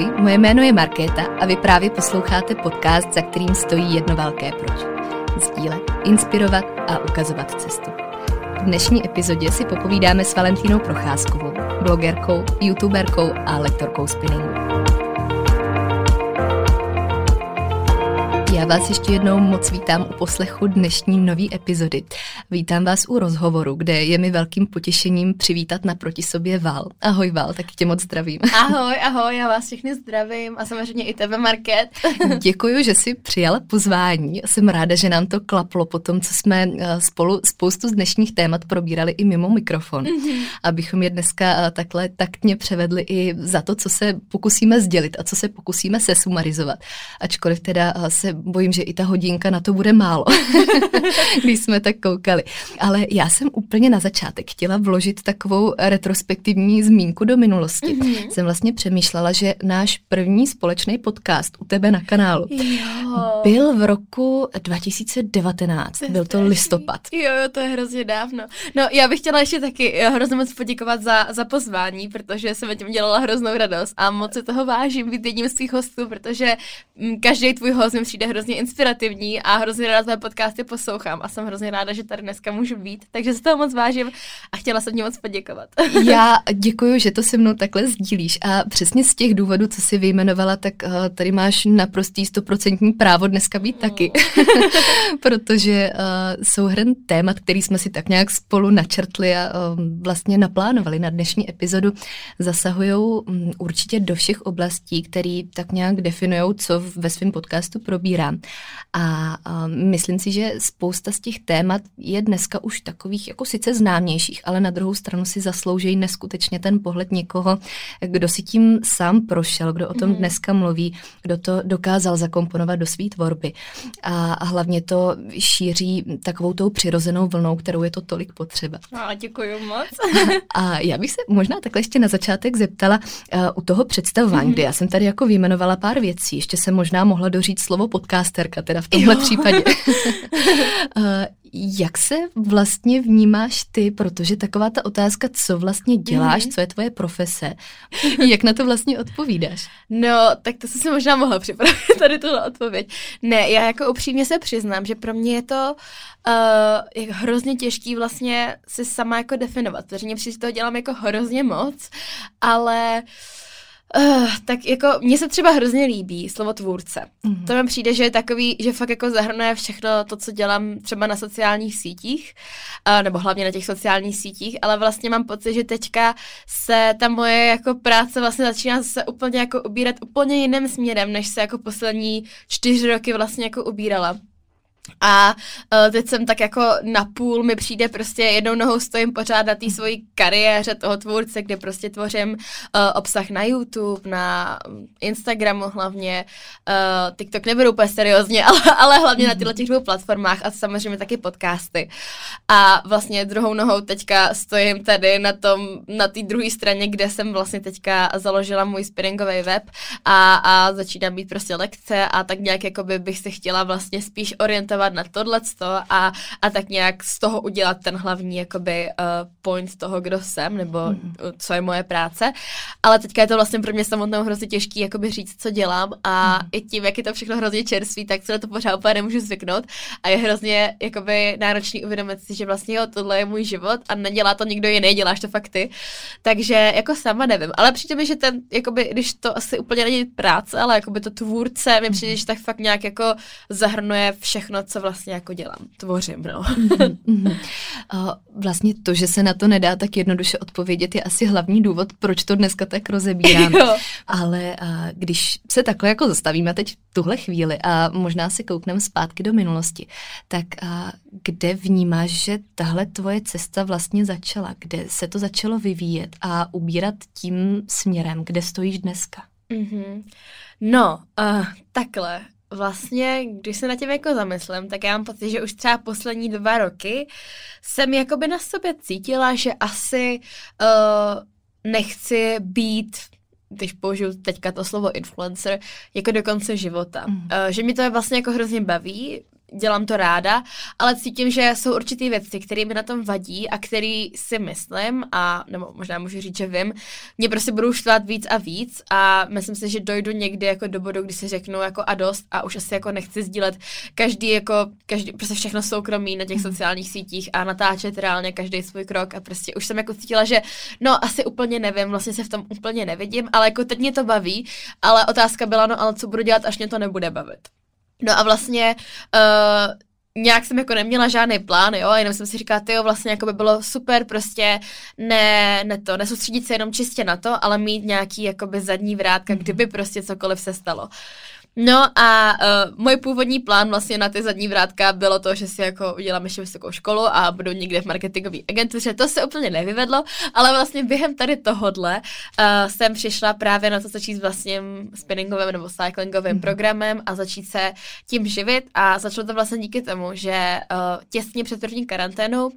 Ahoj, moje jméno je Markéta a vy právě posloucháte podcast, za kterým stojí jedno velké proč. Sdílet, inspirovat a ukazovat cestu. V dnešní epizodě si popovídáme s Valentínou Procházkovou, blogerkou, youtuberkou a lektorkou spinningu. Já vás ještě jednou moc vítám u poslechu dnešní nový epizody. Vítám vás u rozhovoru, kde je mi velkým potěšením přivítat naproti sobě Val. Ahoj Val, tak tě moc zdravím. Ahoj, ahoj, já vás všechny zdravím a samozřejmě i tebe, Market. Děkuji, že jsi přijala pozvání. Jsem ráda, že nám to klaplo po tom, co jsme eh, spolu spoustu z dnešních témat probírali i mimo mikrofon, mm-hmm. abychom je dneska eh, takhle taktně převedli i za to, co se pokusíme sdělit a co se pokusíme sesumarizovat. Ačkoliv teda eh, se bojím, že i ta hodinka na to bude málo, když jsme tak koukali. Ale já jsem úplně na začátek chtěla vložit takovou retrospektivní zmínku do minulosti. Mm-hmm. Jsem vlastně přemýšlela, že náš první společný podcast u tebe na kanálu jo. byl v roku 2019. To byl to listopad. Jo, jo, to je hrozně dávno. No, já bych chtěla ještě taky eh, hrozně moc poděkovat za, za pozvání, protože jsem tím dělala hroznou radost a moc se toho vážím být jedním z svých hostů, protože mm, každý tvůj host mi přijde hrozně inspirativní a hrozně ráda tvé podcasty poslouchám a jsem hrozně ráda, že tady dneska můžu být, takže se toho moc vážím a chtěla jsem ti moc poděkovat. Já děkuji, že to se mnou takhle sdílíš a přesně z těch důvodů, co jsi vyjmenovala, tak uh, tady máš naprostý stoprocentní právo dneska být mm. taky, protože uh, souhrn témat, který jsme si tak nějak spolu načrtli a uh, vlastně naplánovali na dnešní epizodu, zasahují um, určitě do všech oblastí, které tak nějak definují, co ve svém podcastu probírám. A, a myslím si, že spousta z těch témat je dneska už takových jako sice známějších, ale na druhou stranu si zaslouží neskutečně ten pohled někoho, kdo si tím sám prošel, kdo o tom mm. dneska mluví, kdo to dokázal zakomponovat do své tvorby. A, a hlavně to šíří takovou tou přirozenou vlnou, kterou je to tolik potřeba. A děkuji moc. a já bych se možná takhle ještě na začátek zeptala uh, u toho představování, mm. kde já jsem tady jako vyjmenovala pár věcí, ještě jsem možná mohla dořít slovo podcasterka, teda v tomhle jo. případě. Eh, jak se vlastně vnímáš ty, protože taková ta otázka, co vlastně děláš, mm-hmm. co je tvoje profese, jak na to vlastně odpovídáš? No, tak to jsem si možná mohla připravit tady tuhle odpověď. Ne, já jako upřímně se přiznám, že pro mě je to uh, je hrozně těžký vlastně si sama jako definovat, protože mě přijde, že toho dělám jako hrozně moc, ale uh, Uh, tak jako mně se třeba hrozně líbí slovo tvůrce. Mm-hmm. To mi přijde, že je takový, že fakt jako zahrnuje všechno to, co dělám třeba na sociálních sítích, uh, nebo hlavně na těch sociálních sítích, ale vlastně mám pocit, že teďka se ta moje jako práce vlastně začíná se úplně jako ubírat úplně jiným směrem, než se jako poslední čtyři roky vlastně jako ubírala. A uh, teď jsem tak jako na půl mi přijde prostě jednou nohou stojím pořád na té svojí kariéře toho tvůrce, kde prostě tvořím uh, obsah na YouTube, na Instagramu hlavně, uh, TikTok neberu úplně seriózně, ale, ale hlavně na těchto těch dvou platformách a samozřejmě taky podcasty. A vlastně druhou nohou teďka stojím tady na tom, na té druhé straně, kde jsem vlastně teďka založila můj spinningový web a, a začínám být prostě lekce a tak nějak jako by bych se chtěla vlastně spíš orientovat orientovat na tohleto a, a tak nějak z toho udělat ten hlavní jakoby uh, point toho, kdo jsem, nebo mm. co je moje práce. Ale teďka je to vlastně pro mě samotnou hrozně těžký jakoby říct, co dělám a mm. i tím, jak je to všechno hrozně čerstvý, tak se na to pořád úplně nemůžu zvyknout a je hrozně jakoby náročný uvědomit si, že vlastně jo, tohle je můj život a nedělá to nikdo jiný, děláš to fakt ty. Takže jako sama nevím, ale přijde mi, že ten, jakoby, když to asi úplně není práce, ale jakoby to tvůrce, mi přijde, že tak fakt nějak jako zahrnuje všechno, co vlastně jako dělám, tvořím, no. mm-hmm. vlastně to, že se na to nedá tak jednoduše odpovědět, je asi hlavní důvod, proč to dneska tak rozebírám. Ale a, když se takhle jako zastavíme teď v tuhle chvíli a možná si koukneme zpátky do minulosti, tak kde vnímáš, že tahle tvoje cesta vlastně začala? Kde se to začalo vyvíjet a ubírat tím směrem, kde stojíš dneska? Mm-hmm. No, uh, takhle. Vlastně, když se na tím jako zamyslím, tak já mám pocit, že už třeba poslední dva roky jsem jakoby na sobě cítila, že asi uh, nechci být když použiju teďka to slovo influencer, jako do konce života. Mm. Uh, že mi to je vlastně jako hrozně baví, dělám to ráda, ale cítím, že jsou určitý věci, které mi na tom vadí a které si myslím, a nebo možná můžu říct, že vím, mě prostě budou štvát víc a víc a myslím si, že dojdu někdy jako do bodu, kdy si řeknu jako a dost a už asi jako nechci sdílet každý jako, každý, prostě všechno soukromí na těch mhm. sociálních sítích a natáčet reálně každý svůj krok a prostě už jsem jako cítila, že no asi úplně nevím, vlastně se v tom úplně nevidím, ale jako teď mě to baví, ale otázka byla, no ale co budu dělat, až mě to nebude bavit. No a vlastně uh, nějak jsem jako neměla žádný plán, jo, jenom jsem si říkala, jo, vlastně jako by bylo super prostě ne, ne to, nesoustředit se jenom čistě na to, ale mít nějaký jakoby zadní vrátka, mhm. kdyby prostě cokoliv se stalo. No a uh, můj původní plán vlastně na ty zadní vrátka bylo to, že si jako udělám ještě vysokou školu a budu někde v marketingové agentuře. To se úplně nevyvedlo, ale vlastně během tady tohodle uh, jsem přišla právě na to začít s vlastním spinningovým nebo cyclingovým mm. programem a začít se tím živit a začalo to vlastně díky tomu, že uh, těsně před první karanténou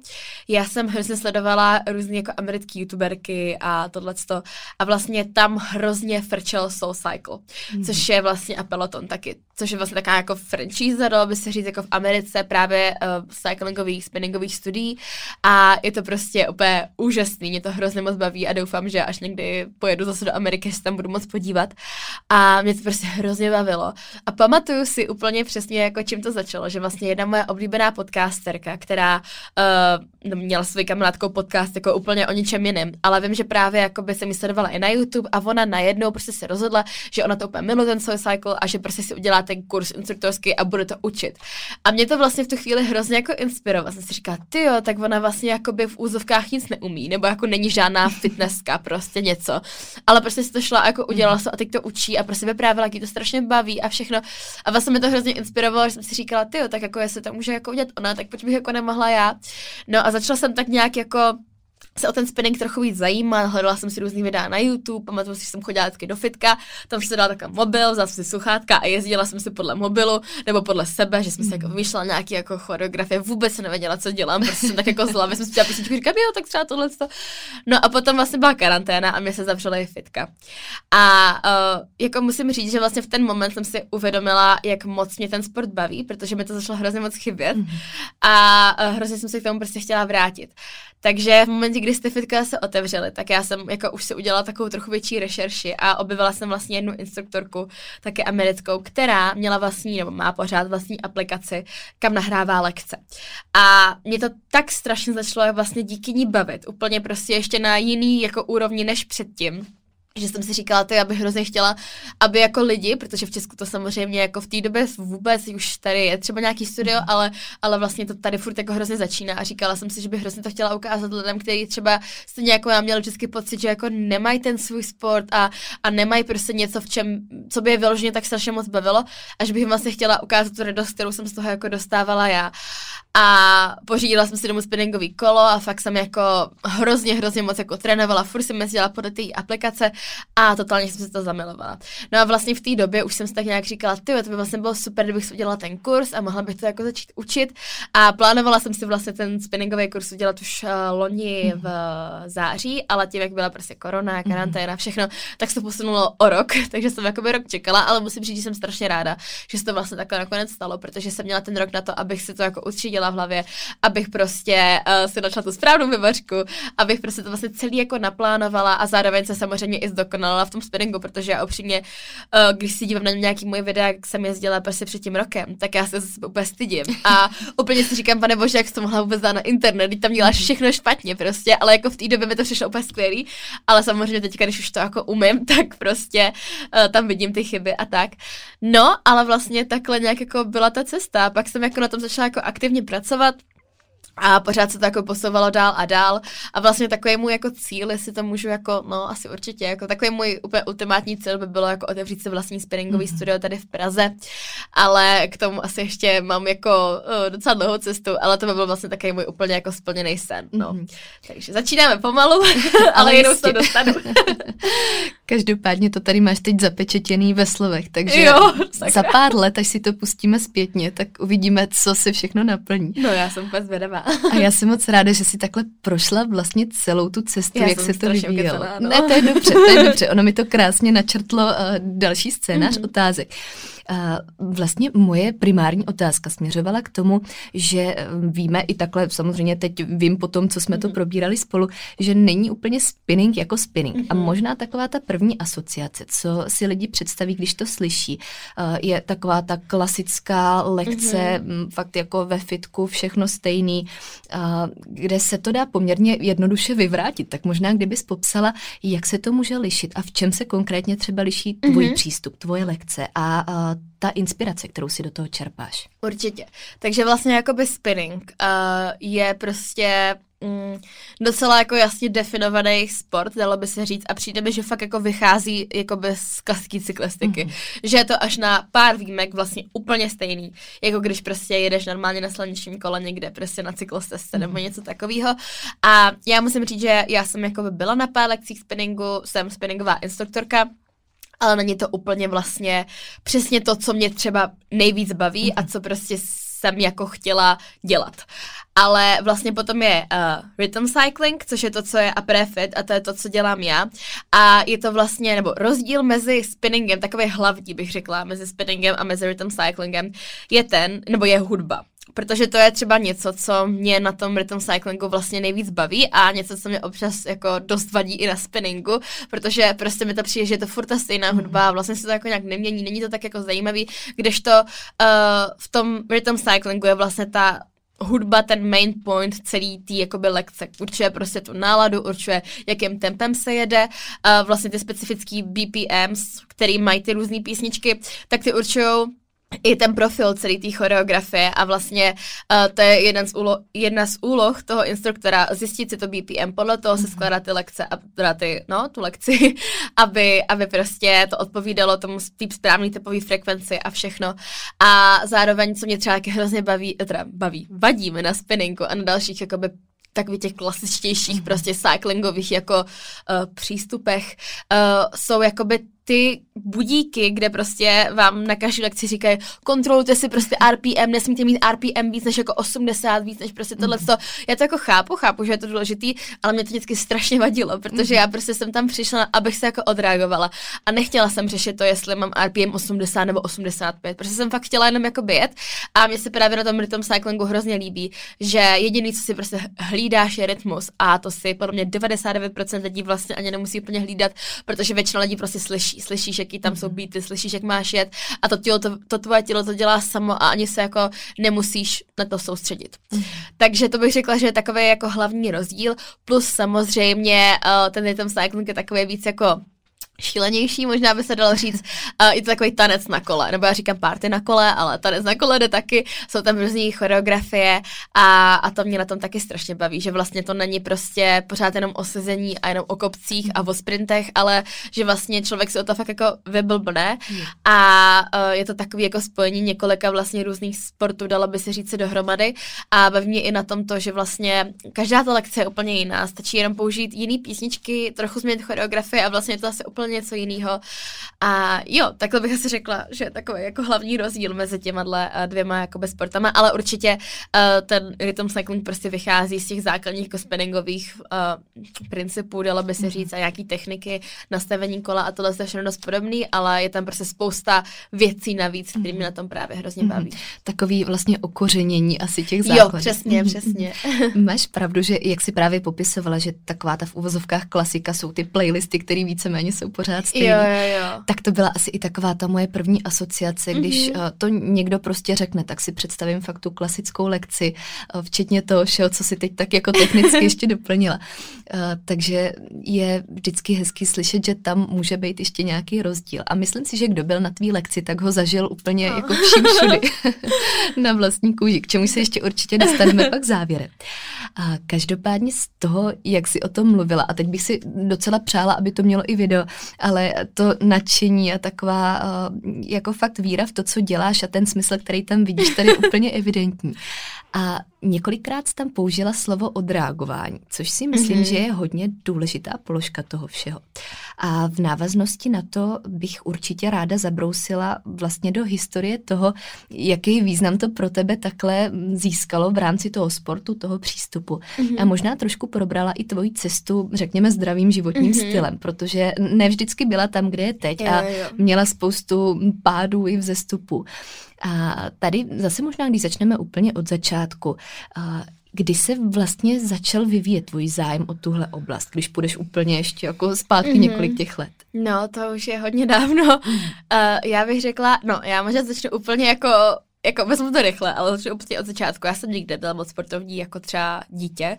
já jsem hrozně sledovala různé jako americké youtuberky a tohleto a vlastně tam hrozně frčel Soul Cycle, mm. což je vlastně apelo Peloton taky, což je vlastně taková jako franchise, dalo by se říct, jako v Americe právě uh, cyclingových, spinningových studií a je to prostě úplně úžasný, mě to hrozně moc baví a doufám, že až někdy pojedu zase do Ameriky, se tam budu moc podívat a mě to prostě hrozně bavilo. A pamatuju si úplně přesně, jako čím to začalo, že vlastně jedna moje oblíbená podcasterka, která uh, měla svůj kamarádkou podcast jako úplně o ničem jiném, ale vím, že právě jako by se mi sledovala i na YouTube a ona najednou prostě se rozhodla, že ona to úplně miluje ten cycle a že prostě si udělá ten kurz instruktorský a bude to učit. A mě to vlastně v tu chvíli hrozně jako inspirovalo. Jsem si říkala, ty jo, tak ona vlastně jako by v úzovkách nic neumí, nebo jako není žádná fitnesska, prostě něco. Ale prostě si to šla a jako udělala to a teď to učí a prostě vyprávěla, jak to strašně baví a všechno. A vlastně mě to hrozně inspirovalo, že jsem si říkala, ty jo, tak jako jestli to může jako udělat ona, tak proč bych jako nemohla já. No a začala jsem tak nějak jako se o ten spinning trochu víc zajímat, hledala jsem si různý videa na YouTube, pamatuju si, že jsem chodila vždycky do fitka, tam se dala takový mobil, vzala jsem si sluchátka a jezdila jsem si podle mobilu nebo podle sebe, že jsem si jako vymýšlela nějaký jako choreografie, vůbec se nevěděla, co dělám, prostě jsem tak jako z hlavy, jsem si chtěla písničku, říkám, jo, tak třeba tohle. No a potom vlastně byla karanténa a mě se zavřela i fitka. A uh, jako musím říct, že vlastně v ten moment jsem si uvědomila, jak moc mě ten sport baví, protože mi to začalo hrozně moc chybět mm-hmm. a uh, hrozně jsem se k tomu prostě chtěla vrátit. Takže v momentě, kdy ty fitka se otevřely, tak já jsem jako už si udělala takovou trochu větší rešerši a objevila jsem vlastně jednu instruktorku, také americkou, která měla vlastní, nebo má pořád vlastní aplikaci, kam nahrává lekce. A mě to tak strašně začalo vlastně díky ní bavit, úplně prostě ještě na jiný jako úrovni než předtím že jsem si říkala, to já bych hrozně chtěla, aby jako lidi, protože v Česku to samozřejmě jako v té době vůbec už tady je třeba nějaký studio, mm. ale, ale vlastně to tady furt jako hrozně začíná a říkala jsem si, že bych hrozně to chtěla ukázat lidem, kteří třeba stejně jako já měli vždycky pocit, že jako nemají ten svůj sport a, a nemají prostě něco, v čem, co by je vyloženě tak strašně moc bavilo a že bych jim vlastně chtěla ukázat tu radost, kterou jsem z toho jako dostávala já. A pořídila jsem si domů spinningový kolo a fakt jsem jako hrozně, hrozně moc jako trénovala, furt jsem jezdila podle té aplikace a totálně jsem se to zamilovala. No a vlastně v té době už jsem si tak nějak říkala, ty, to by vlastně bylo super, kdybych si udělala ten kurz a mohla bych to jako začít učit. A plánovala jsem si vlastně ten spinningový kurz udělat už uh, loni mm. v uh, září, ale tím, jak byla prostě korona, mhm. karanténa, všechno, tak se to posunulo o rok, takže jsem jako by rok čekala, ale musím říct, že jsem strašně ráda, že se to vlastně takhle nakonec stalo, protože jsem měla ten rok na to, abych si to jako učila v hlavě, abych prostě uh, si našla tu správnou vyvařku, abych prostě to vlastně celý jako naplánovala a zároveň se samozřejmě i zdokonalila v tom spinningu, protože já upřímně, uh, když si dívám na nějaký můj videa, jak jsem jezdila prostě před tím rokem, tak já se zase úplně stydím. A úplně si říkám, pane bože, jak jsi to mohla vůbec dát na internet, teď tam děláš všechno špatně prostě, ale jako v té době mi to přišlo úplně skvělý, ale samozřejmě teďka, když už to jako umím, tak prostě uh, tam vidím ty chyby a tak. No, ale vlastně takhle nějak jako byla ta cesta, pak jsem jako na tom začala jako aktivně pracovat, a pořád se to jako posouvalo dál a dál a vlastně takový můj jako cíl, jestli to můžu jako, no asi určitě, jako takový můj úplně ultimátní cíl by bylo jako otevřít si vlastní spinningový mm-hmm. studio tady v Praze, ale k tomu asi ještě mám jako uh, docela dlouhou cestu, ale to by byl vlastně takový můj úplně jako splněný sen, no. Mm-hmm. Takže začínáme pomalu, ale jenom se dostanu. Každopádně to tady máš teď zapečetěný ve slovech, takže jo, za pár let, až si to pustíme zpětně, tak uvidíme, co se všechno naplní. No já jsem úplně zvědavá. A já jsem moc ráda, že jsi takhle prošla vlastně celou tu cestu, já jak se to vyvíjelo. No. Ne, to je dobře, to je dobře. Ono mi to krásně načrtlo uh, další scénář mm-hmm. otázek. Vlastně moje primární otázka směřovala k tomu, že eh, víme i takhle, samozřejmě teď vím po tom, co jsme to mhm. probírali spolu, že není úplně spinning jako spinning. A mhm. možná taková ta první asociace, co si lidi představí, když to slyší, eh, je taková ta klasická lekce, mm-hmm. fakt jako ve fitku, všechno stejný, kde se to dá poměrně jednoduše vyvrátit. Tak možná kdybys popsala, jak se to může lišit a v čem se konkrétně třeba liší tvůj mm-hmm. přístup, tvoje lekce a ta inspirace, kterou si do toho čerpáš. Určitě. Takže vlastně jakoby spinning uh, je prostě mm, docela jako jasně definovaný sport, dalo by se říct, a přijde mi, že fakt jako vychází jako z klasické cyklistiky. Mm-hmm. Že je to až na pár výjimek vlastně úplně stejný, jako když prostě jedeš normálně na slunečním kole někde, prostě na cyklostezce mm-hmm. nebo něco takového. A já musím říct, že já jsem jako by byla na pár lekcích spinningu, jsem spinningová instruktorka, ale není to úplně vlastně přesně to, co mě třeba nejvíc baví a mhm. co prostě jsem jako chtěla dělat. Ale vlastně potom je uh, rhythm cycling, což je to, co je a fit a to je to, co dělám já. A je to vlastně, nebo rozdíl mezi spinningem, takový hlavní bych řekla, mezi spinningem a mezi rhythm cyclingem, je ten, nebo je hudba protože to je třeba něco, co mě na tom rhythm cyclingu vlastně nejvíc baví a něco, co mě občas jako dost vadí i na spinningu, protože prostě mi to přijde, že je to furt ta stejná mm. hudba, vlastně se to jako nějak nemění, není to tak jako zajímavý, kdežto uh, v tom rhythm cyclingu je vlastně ta hudba ten main point celý tý jakoby lekce. Určuje prostě tu náladu, určuje, jakým tempem se jede. Uh, vlastně ty specifický BPMs, který mají ty různé písničky, tak ty určují i ten profil celé té choreografie a vlastně uh, to je jeden z úlo- jedna z úloh toho instruktora zjistit si to BPM, podle toho se mhm. skládá ty lekce a teda ty, no, tu lekci, aby, aby prostě to odpovídalo tomu tý správný typový frekvenci a všechno. A zároveň, co mě třeba taky hrozně baví, teda baví, vadí mi na spinningu a na dalších jakoby takových těch klasičtějších mm-hmm. prostě cyclingových jako uh, přístupech uh, jsou jakoby ty budíky, kde prostě vám na každý lekci říkají, kontrolujte si prostě RPM, nesmíte mít RPM víc než jako 80, víc než prostě tohle. Mm. Já to jako chápu, chápu, že je to důležitý, ale mě to vždycky strašně vadilo, protože mm. já prostě jsem tam přišla, abych se jako odreagovala a nechtěla jsem řešit to, jestli mám RPM 80 nebo 85, protože jsem fakt chtěla jenom jako být a mně se právě na tom rytm cyclingu hrozně líbí, že jediný, co si prostě hlídáš, je rytmus a to si podle mě 99% lidí vlastně ani nemusí úplně hlídat, protože většina lidí prostě slyší slyšíš, slyšíš, jaký tam jsou mhm. býty, slyšíš, jak máš jet a to, tělo, to, to tvoje tělo to dělá samo a ani se jako nemusíš na to soustředit. Mm. Takže to bych řekla, že je takový jako hlavní rozdíl, plus samozřejmě uh, ten rytm cycling je takový víc jako šílenější, možná by se dalo říct, uh, je to takový tanec na kole, nebo já říkám party na kole, ale tanec na kole jde taky, jsou tam různé choreografie a, a to mě na tom taky strašně baví, že vlastně to není prostě pořád jenom o sezení a jenom o kopcích a o sprintech, ale že vlastně člověk si o to fakt jako vyblbne. A uh, je to takový jako spojení několika vlastně různých sportů, dalo by se říct si dohromady. A baví mě i na tom to, že vlastně každá ta lekce je úplně jiná, stačí jenom použít jiný písničky, trochu změnit choreografie a vlastně je to asi úplně úplně něco jiného. A jo, takhle bych asi řekla, že je takový jako hlavní rozdíl mezi těma dvěma jakoby sportama, ale určitě uh, ten rhythm cycling prostě vychází z těch základních jako spinningových uh, principů, dalo by se mhm. říct, a nějaký techniky, nastavení kola a tohle je všechno dost podobný, ale je tam prostě spousta věcí navíc, které mě na tom právě hrozně mhm. baví. Takový vlastně okořenění asi těch základů. Jo, přesně, mhm. přesně. Máš pravdu, že jak si právě popisovala, že taková ta v uvozovkách klasika jsou ty playlisty, které víceméně jsou pořád stejný. Jo, jo, jo. Tak to byla asi i taková ta moje první asociace, když mm-hmm. to někdo prostě řekne, tak si představím fakt tu klasickou lekci, eh, včetně toho všeho, co si teď tak jako technicky ještě doplnila. Uh, takže je vždycky hezký slyšet, že tam může být ještě nějaký rozdíl. A myslím si, že kdo byl na tvý lekci, tak ho zažil úplně oh. jako vším všudy na vlastní kůži, k čemu se ještě určitě dostaneme pak závěrem. A každopádně z toho, jak jsi o tom mluvila, a teď bych si docela přála, aby to mělo i video, ale to nadšení a taková jako fakt víra v to, co děláš a ten smysl, který tam vidíš, tady je úplně evidentní. A několikrát jsi tam použila slovo odreagování, což si myslím, mm-hmm. že je hodně důležitá položka toho všeho. A v návaznosti na to bych určitě ráda zabrousila vlastně do historie toho, jaký význam to pro tebe takhle získalo v rámci toho sportu, toho přístupu. Mm-hmm. A možná trošku probrala i tvoji cestu, řekněme, zdravým životním mm-hmm. stylem, protože ne vždycky byla tam, kde je teď jo, a jo. měla spoustu pádů i vzestupu. A tady zase možná, když začneme úplně od začátku, kdy se vlastně začal vyvíjet tvůj zájem o tuhle oblast, když půjdeš úplně ještě jako zpátky mm-hmm. několik těch let? No, to už je hodně dávno. Uh, já bych řekla, no, já možná začnu úplně jako jako vezmu to rychle, ale začnu úplně od začátku. Já jsem nikdy nebyla moc sportovní jako třeba dítě.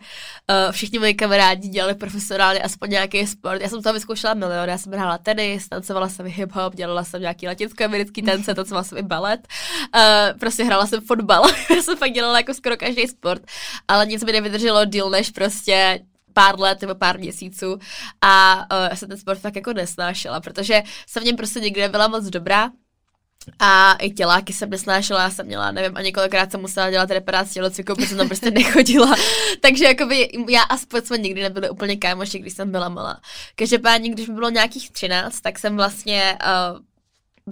Uh, všichni moji kamarádi dělali profesionálně aspoň nějaký sport. Já jsem to vyzkoušela milion. Já jsem hrála tenis, tancovala jsem hip-hop, dělala jsem nějaký latinsko-americký tance, tancovala jsem i balet. Uh, prostě hrála jsem fotbal. Já jsem fakt dělala jako skoro každý sport, ale nic mi nevydrželo díl než prostě pár let nebo pár měsíců a uh, jsem ten sport tak jako nesnášela, protože jsem v něm prostě nikdy nebyla moc dobrá a i těláky jsem nesnášela, já jsem měla, nevím, a několikrát jsem musela dělat reparaci tělocviku, protože jsem tam prostě nechodila. Takže jakoby já a sport jsme nikdy nebyli úplně kámoši, když jsem byla malá. Každopádně, když mi bylo nějakých 13, tak jsem vlastně uh,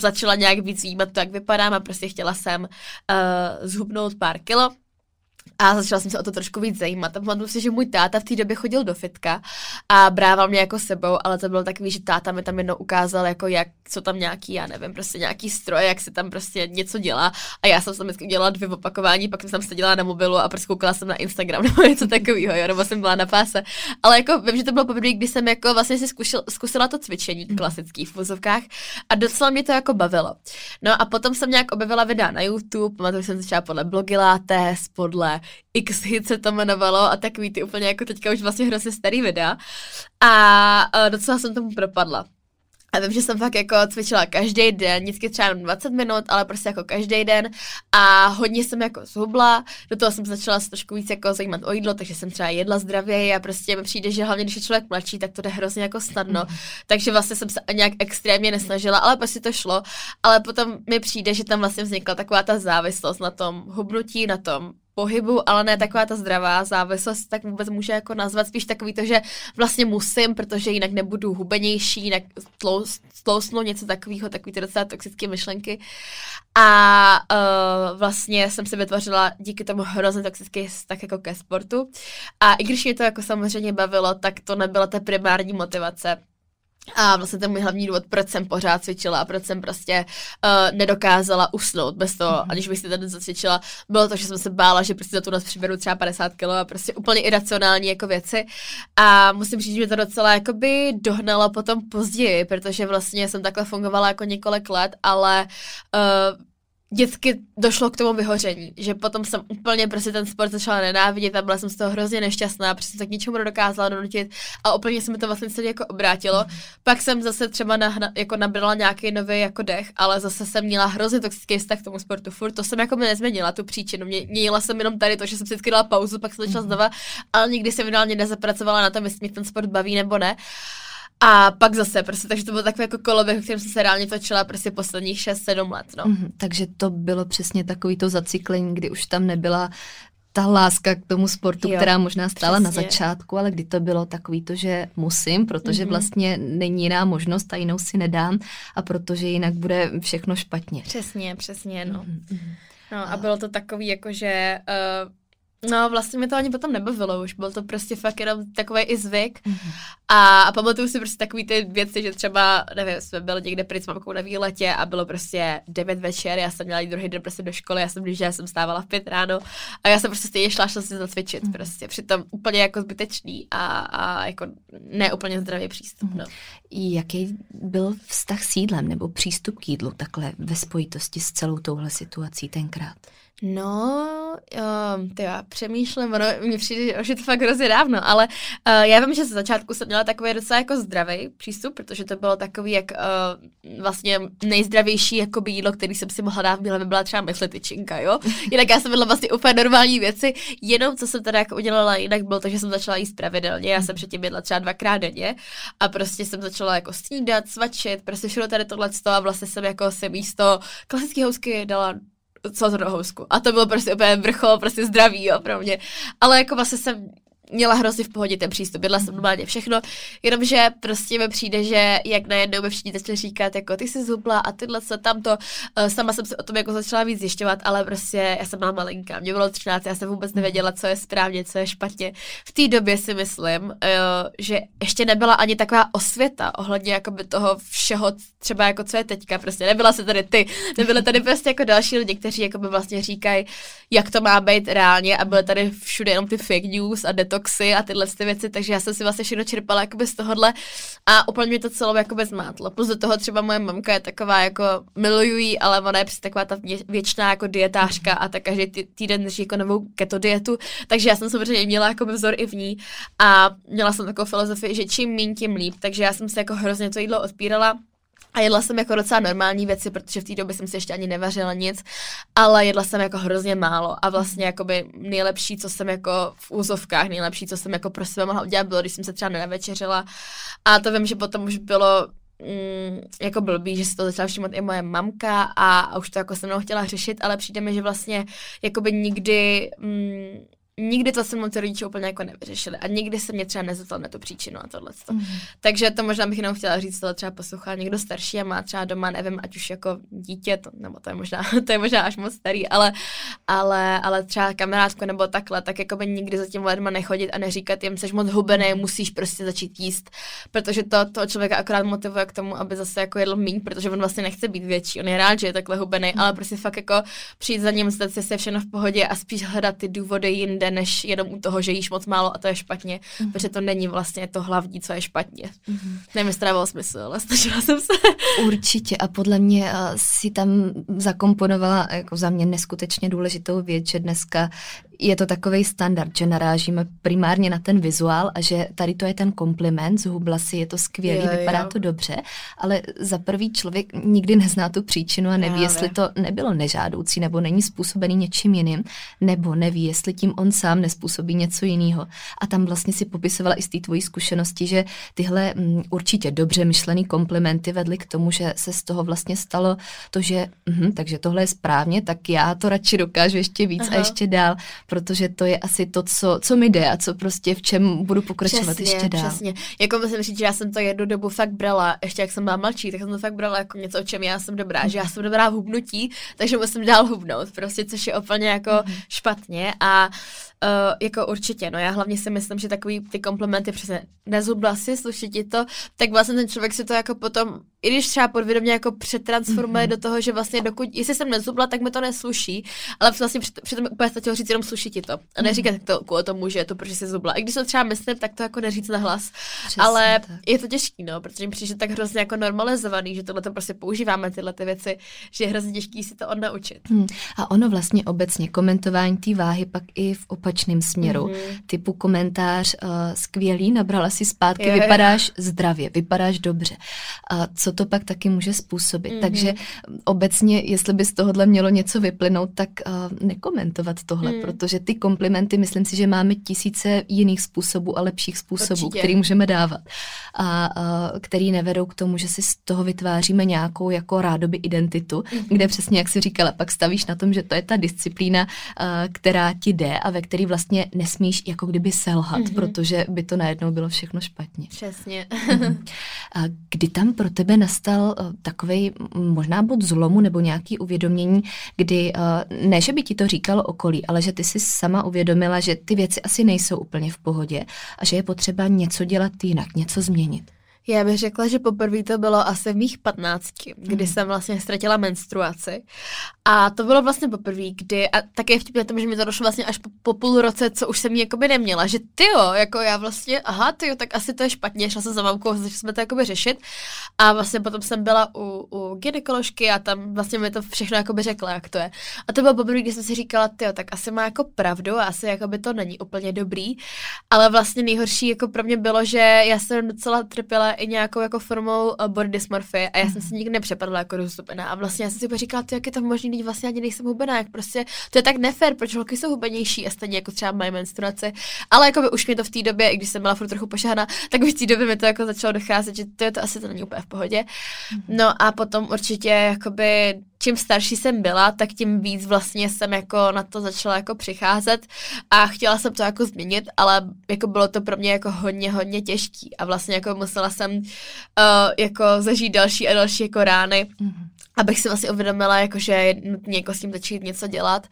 začala nějak víc vnímat to, jak vypadám a prostě chtěla jsem uh, zhubnout pár kilo a začala jsem se o to trošku víc zajímat. A pamatuju si, že můj táta v té době chodil do fitka a brával mě jako sebou, ale to bylo takový, že táta mi tam jednou ukázal, jako jak, co tam nějaký, já nevím, prostě nějaký stroj, jak se tam prostě něco dělá. A já jsem tam vždycky udělala dvě opakování, pak jsem tam seděla na mobilu a prostě koukala jsem na Instagram nebo něco takového, jo, nebo jsem byla na páse. Ale jako vím, že to bylo poprvé, kdy jsem jako vlastně si zkusil, zkusila to cvičení mm. klasický v vozovkách a docela mě to jako bavilo. No a potom jsem nějak objevila videa na YouTube, pamatuju, jsem začala podle blogilátes, podle X hit se to jmenovalo a takový ty úplně jako teďka už vlastně hrozně starý videa. A uh, docela jsem tomu propadla. A vím, že jsem fakt jako cvičila každý den, vždycky třeba 20 minut, ale prostě jako každý den a hodně jsem jako zhubla, do toho jsem začala se trošku víc jako zajímat o jídlo, takže jsem třeba jedla zdravěji a prostě mi přijde, že hlavně když je člověk mladší, tak to jde hrozně jako snadno, mm. takže vlastně jsem se nějak extrémně nesnažila, ale prostě to šlo, ale potom mi přijde, že tam vlastně vznikla taková ta závislost na tom hubnutí, na tom pohybu, ale ne taková ta zdravá závislost, tak vůbec může jako nazvat spíš takový to, že vlastně musím, protože jinak nebudu hubenější, jinak tlousnu něco takového, takový ty docela toxické myšlenky. A uh, vlastně jsem si vytvořila díky tomu hrozně toxický tak jako ke sportu. A i když mě to jako samozřejmě bavilo, tak to nebyla ta primární motivace a vlastně ten můj hlavní důvod, proč jsem pořád cvičila a proč jsem prostě uh, nedokázala usnout bez toho, mm-hmm. aniž bych si ten zacvičila, bylo to, že jsem se bála, že prostě za tu noc přiberu třeba 50 kg a prostě úplně iracionální jako věci. A musím říct, že mě to docela jakoby dohnalo potom později, protože vlastně jsem takhle fungovala jako několik let, ale uh, vždycky došlo k tomu vyhoření, že potom jsem úplně prostě ten sport začala nenávidět a byla jsem z toho hrozně nešťastná, protože jsem se k ničemu nedokázala donutit a úplně se mi to vlastně celý jako obrátilo. Mm. Pak jsem zase třeba na, jako nabrala nějaký nový jako dech, ale zase jsem měla hrozně toxický vztah k tomu sportu furt, to jsem jako mi nezměnila tu příčinu, Mě, měla jsem jenom tady to, že jsem si vždycky dala pauzu, pak jsem začala mm. znova, ale nikdy jsem finálně nezapracovala na tom, jestli mě ten sport baví nebo ne. A pak zase, prostě, takže to bylo takové jako koloběh, v kterém jsem se reálně točila prostě posledních 6-7 let, no. Mm-hmm, takže to bylo přesně takový to zacyklení, kdy už tam nebyla ta láska k tomu sportu, jo, která možná stála přesně. na začátku, ale kdy to bylo takový to, že musím, protože mm-hmm. vlastně není jiná možnost a jinou si nedám a protože jinak bude všechno špatně. Přesně, přesně, no. Mm-hmm. No a bylo to takový jako, že uh, No, vlastně mi to ani potom nebavilo už, byl to prostě fakt jenom takový i zvyk. Mm-hmm. A, a pamatuju si prostě takový ty věci, že třeba, nevím, jsme byli někde pryč s mamkou na výletě a bylo prostě 9 večer, já jsem měla jít druhý den prostě do školy, já jsem že já jsem stávala v 5 ráno a já jsem prostě stejně šla, šla si zacvičit, mm. prostě přitom úplně jako zbytečný a, a jako neúplně zdravý přístup. Mm. No. Jaký byl vztah s jídlem nebo přístup k jídlu takhle ve spojitosti s celou touhle situací tenkrát? No, um, to já přemýšlím, ono mně přijde, že to fakt hrozně dávno, ale uh, já vím, že ze začátku jsem měla takový docela jako zdravý přístup, protože to bylo takový jak uh, vlastně nejzdravější jako jídlo, který jsem si mohla dát, byla by byla třeba myslityčinka, jo. Jinak já jsem byla vlastně úplně normální věci, jenom co jsem teda jako udělala jinak bylo to, že jsem začala jíst pravidelně, já jsem předtím jedla třeba dvakrát denně a prostě jsem začala jako snídat, svačit, prostě všechno tady tohle a vlastně jsem jako si místo klasické housky dala celou housku. A to bylo prostě úplně vrchol, prostě zdraví, jo, pro mě. Ale jako vlastně jsem měla hrozně v pohodě ten přístup, jedla jsem mhm. normálně všechno, jenomže prostě mi přijde, že jak najednou mi všichni začali říkat, jako ty jsi zubla a tyhle co tamto, uh, sama jsem se o tom jako začala víc zjišťovat, ale prostě já jsem byla malinká, mě bylo 13, já jsem vůbec mhm. nevěděla, co je správně, co je špatně. V té době si myslím, uh, že ještě nebyla ani taková osvěta ohledně jakoby toho všeho, třeba jako co je teďka, prostě nebyla se tady ty, nebyly tady prostě jako další lidi, kteří jako by vlastně říkají, jak to má být reálně a byly tady všude jenom ty fake news a detoxy a tyhle ty věci, takže já jsem si vlastně všechno čerpala jakoby z tohohle a úplně mě to celou jakoby zmátlo. Plus do toho třeba moje mamka je taková jako milují, ale ona je přesně taková ta věčná jako dietářka a tak každý týden drží jako novou keto dietu, takže já jsem samozřejmě měla jako vzor i v ní a měla jsem takovou filozofii, že čím méně, tím líp, takže já jsem se jako hrozně to jídlo odpírala a jedla jsem jako docela normální věci, protože v té době jsem si ještě ani nevařila nic, ale jedla jsem jako hrozně málo. A vlastně jakoby nejlepší, co jsem jako v úzovkách, nejlepší, co jsem jako pro sebe mohla udělat, bylo, když jsem se třeba nevečeřila a to vím, že potom už bylo mm, jako blbý, že se to začala všimnout i moje mamka a, a už to jako se mnou chtěla řešit, ale přijde mi, že vlastně jakoby nikdy mm, nikdy to se ty rodiče úplně jako nevyřešili a nikdy se mě třeba nezeptal na tu příčinu a tohle. Mm. Takže to možná bych jenom chtěla říct, to třeba poslouchá někdo starší a má třeba doma, nevím, ať už jako dítě, to, nebo to je možná, to je možná až moc starý, ale, ale, ale třeba kamarádku nebo takhle, tak jako by nikdy za tím lidma nechodit a neříkat jim, jsi moc hubený, musíš prostě začít jíst, protože to, to člověka akorát motivuje k tomu, aby zase jako jedl míň, protože on vlastně nechce být větší, on je rád, že je takhle hubený, mm. ale prostě fakt jako přijít za ním, zdat si všechno v pohodě a spíš hledat ty důvody jinde jinde, než jenom u toho, že jíš moc málo a to je špatně, mm-hmm. protože to není vlastně to hlavní, co je špatně. Mm-hmm. Nevím, jestli to smysl, ale snažila jsem se. Určitě a podle mě uh, si tam zakomponovala jako za mě neskutečně důležitou věc, že dneska je to takový standard, že narážíme primárně na ten vizuál a že tady to je ten kompliment, zhubla si, je to skvělý, jo, vypadá jo. to dobře, ale za prvý člověk nikdy nezná tu příčinu a neví, Já jestli to nebylo nežádoucí nebo není způsobený něčím jiným, nebo neví, jestli tím on sám nespůsobí něco jiného. A tam vlastně si popisovala i z té tvojí zkušenosti, že tyhle m, mm, určitě dobře myšlený komplimenty vedly k tomu, že se z toho vlastně stalo to, že mh, takže tohle je správně, tak já to radši dokážu ještě víc Aha. a ještě dál protože to je asi to, co, co mi jde a co prostě v čem budu pokračovat přesně, ještě dál. Přesně, jako musím říct, že já jsem to jednu dobu fakt brala, ještě jak jsem byla mladší, tak jsem to fakt brala jako něco, o čem já jsem dobrá, že já jsem dobrá v hubnutí, takže musím dál hubnout, prostě, což je úplně jako mm-hmm. špatně a Uh, jako určitě, no já hlavně si myslím, že takový ty komplimenty přesně nezubla si, sluší ti to, tak vlastně ten člověk si to jako potom, i když třeba podvědomě jako přetransformuje mm-hmm. do toho, že vlastně dokud, jestli jsem nezubla, tak mi to nesluší, ale vlastně přitom úplně stačilo říct jenom sluší ti to. A neříkat mm-hmm. to kvůli tomu, že je to, protože jsi zubla. I když to třeba myslím, tak to jako neříct na hlas. Přesně ale tak. je to těžký, no, protože mi přijde tak hrozně jako normalizovaný, že tohle to prostě používáme, tyhle ty věci, že je hrozně těžký si to odnaučit. Hmm. A ono vlastně obecně komentování té váhy pak i v opačném opačném směru. Mm-hmm. Typu komentář uh, skvělý, nabrala si zpátky, je, vypadáš je. zdravě, vypadáš dobře. A co to pak taky může způsobit? Mm-hmm. Takže obecně, jestli by z tohohle mělo něco vyplynout, tak uh, nekomentovat tohle, mm. protože ty komplimenty, myslím si, že máme tisíce jiných způsobů a lepších způsobů, Určitě. který můžeme dávat. A uh, který nevedou k tomu, že si z toho vytváříme nějakou jako rádoby identitu, mm-hmm. kde přesně, jak si říkala, pak stavíš na tom, že to je ta disciplína, uh, která ti jde a ve který vlastně nesmíš jako kdyby selhat, mm-hmm. protože by to najednou bylo všechno špatně. Přesně. mm-hmm. A kdy tam pro tebe nastal uh, takový možná bod zlomu nebo nějaký uvědomění, kdy uh, ne, že by ti to říkalo okolí, ale že ty si sama uvědomila, že ty věci asi nejsou úplně v pohodě a že je potřeba něco dělat jinak, něco změnit? изменит. Já bych řekla, že poprvé to bylo asi v mých patnácti, kdy mm. jsem vlastně ztratila menstruaci. A to bylo vlastně poprvé, kdy, a také vtipně tom, že mi to došlo vlastně až po, po půl roce, co už jsem ji jakoby neměla, že ty jo, jako já vlastně, aha, ty jo, tak asi to je špatně, šla jsem za mamkou, začali jsme to jakoby řešit. A vlastně potom jsem byla u, u gynekoložky a tam vlastně mi to všechno jakoby řekla, jak to je. A to bylo poprvé, kdy jsem si říkala, ty jo, tak asi má jako pravdu a asi jakoby to není úplně dobrý. Ale vlastně nejhorší jako pro mě bylo, že já jsem docela trpěla i nějakou jako formou uh, body dysmorfie a já jsem se nikdy nepřepadla jako rozhubená. A vlastně já jsem si říkala, jak je to možné, když vlastně ani nejsem hubená, jak prostě to je tak nefér, proč holky jsou hubenější a stejně jako třeba mají menstruaci. Ale jako by už mi to v té době, i když jsem byla furt trochu pošahaná, tak v té době mi to jako začalo docházet, že to, je to asi to není úplně v pohodě. Mhm. No a potom určitě jakoby čím starší jsem byla, tak tím víc vlastně jsem jako na to začala jako přicházet a chtěla jsem to jako změnit, ale jako bylo to pro mě jako hodně, hodně těžký a vlastně jako musela jsem uh, jako zažít další a další jako rány. Mm-hmm abych si vlastně uvědomila, jako, že je nutně jako s tím začít něco dělat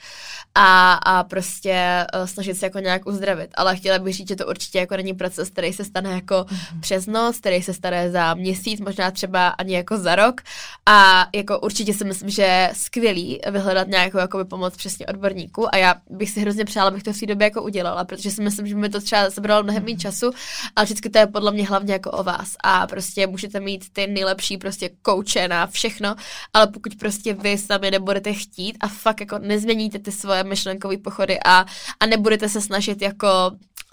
a, a prostě uh, snažit se jako nějak uzdravit. Ale chtěla bych říct, že to určitě jako není proces, který se stane jako mm-hmm. přes noc, který se stane za měsíc, možná třeba ani jako za rok. A jako určitě si myslím, že skvělý vyhledat nějakou jako pomoc přesně odborníků a já bych si hrozně přála, abych to v té době jako udělala, protože si myslím, že mi to třeba zabralo mnohem méně času, ale vždycky to je podle mě hlavně jako o vás a prostě můžete mít ty nejlepší prostě kouče na všechno ale pokud prostě vy sami nebudete chtít a fakt jako nezměníte ty svoje myšlenkové pochody a, a nebudete se snažit jako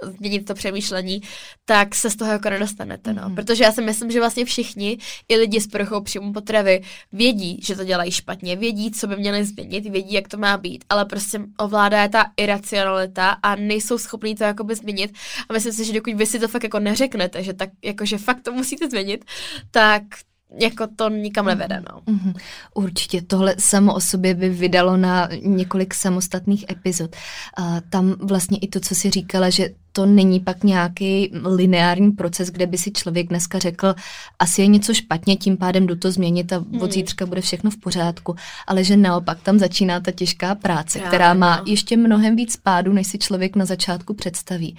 změnit to přemýšlení, tak se z toho jako nedostanete, no. Mm-hmm. Protože já si myslím, že vlastně všichni, i lidi s poruchou příjmu potravy, vědí, že to dělají špatně, vědí, co by měli změnit, vědí, jak to má být, ale prostě ovládá je ta iracionalita a nejsou schopní to jakoby změnit. A myslím si, že dokud vy si to fakt jako neřeknete, že tak, jako, že fakt to musíte změnit, tak jako to nikam nevede, no. Mm-hmm. Určitě, tohle samo o sobě by vydalo na několik samostatných epizod. A tam vlastně i to, co si říkala, že to není pak nějaký lineární proces, kde by si člověk dneska řekl, asi je něco špatně, tím pádem jdu to změnit a od hmm. zítřka bude všechno v pořádku, ale že naopak tam začíná ta těžká práce, Já, která má no. ještě mnohem víc pádu, než si člověk na začátku představí.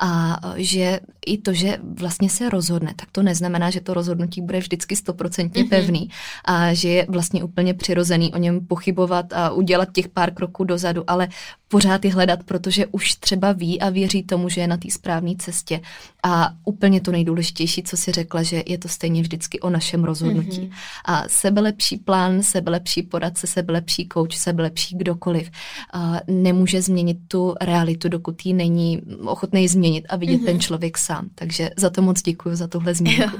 A že i to, že vlastně se rozhodne, tak to neznamená, že to rozhodnutí bude vždycky stoprocentně mm-hmm. pevný a že je vlastně úplně přirozený o něm pochybovat a udělat těch pár kroků dozadu, ale pořád je hledat, protože už třeba ví a věří tomu, že je na té správné cestě. A úplně to nejdůležitější, co si řekla, že je to stejně vždycky o našem rozhodnutí. Mm-hmm. A sebelepší plán, sebelepší poradce, sebelepší kouč, sebelepší kdokoliv a nemůže změnit tu realitu, dokud ji není ochotný změnit a vidět mm-hmm. ten člověk sám. Takže za to moc děkuji, za tuhle zmínku.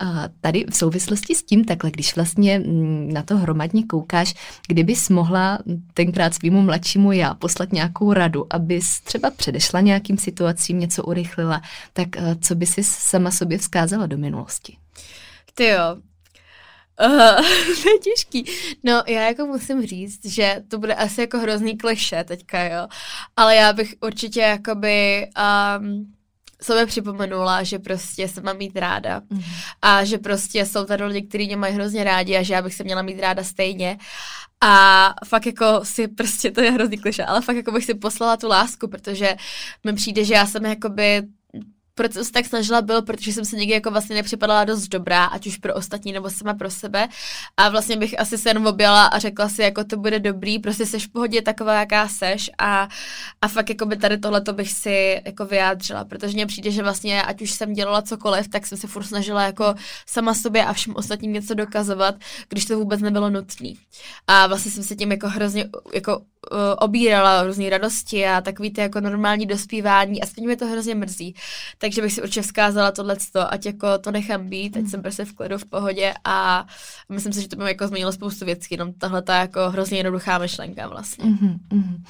A tady v souvislosti s tím takhle, když vlastně mm, na to hromadně koukáš, kdybys mohla tenkrát svýmu mladšímu já poslat nějakou radu, abys třeba předešla nějakým situacím, něco urychlila, tak eh, co by si sama sobě vzkázala do minulosti? Ty jo, Uh, to je těžký. No, já jako musím říct, že to bude asi jako hrozný kliše teďka, jo. Ale já bych určitě jakoby um, sobě připomenula, že prostě se mám mít ráda mm. a že prostě jsou tady lidi, kteří mě mají hrozně rádi a že já bych se měla mít ráda stejně. A fakt jako si prostě, to je hrozný kliše, ale fakt jako bych si poslala tu lásku, protože mi přijde, že já jsem jakoby proč jsem se tak snažila, bylo, protože jsem se někdy jako vlastně nepřipadala dost dobrá, ať už pro ostatní nebo sama pro sebe. A vlastně bych asi se jenom objela a řekla si, jako to bude dobrý, prostě seš v pohodě taková, jaká seš a, a fakt jako by tady tohle to bych si jako vyjádřila, protože mně přijde, že vlastně ať už jsem dělala cokoliv, tak jsem se furt snažila jako sama sobě a všem ostatním něco dokazovat, když to vůbec nebylo nutné. A vlastně jsem se tím jako hrozně jako Eh, obírala různé radosti a takový ty jako normální dospívání a stejně mě to hrozně mrzí. Takže bych si určitě vzkázala tohleto, ať jako to nechám být, ať mm. jsem prostě v klidu, v pohodě a myslím si, že to by jako změnilo spoustu věcí, jenom tahle ta jako hrozně jednoduchá myšlenka vlastně. Mm-hmm,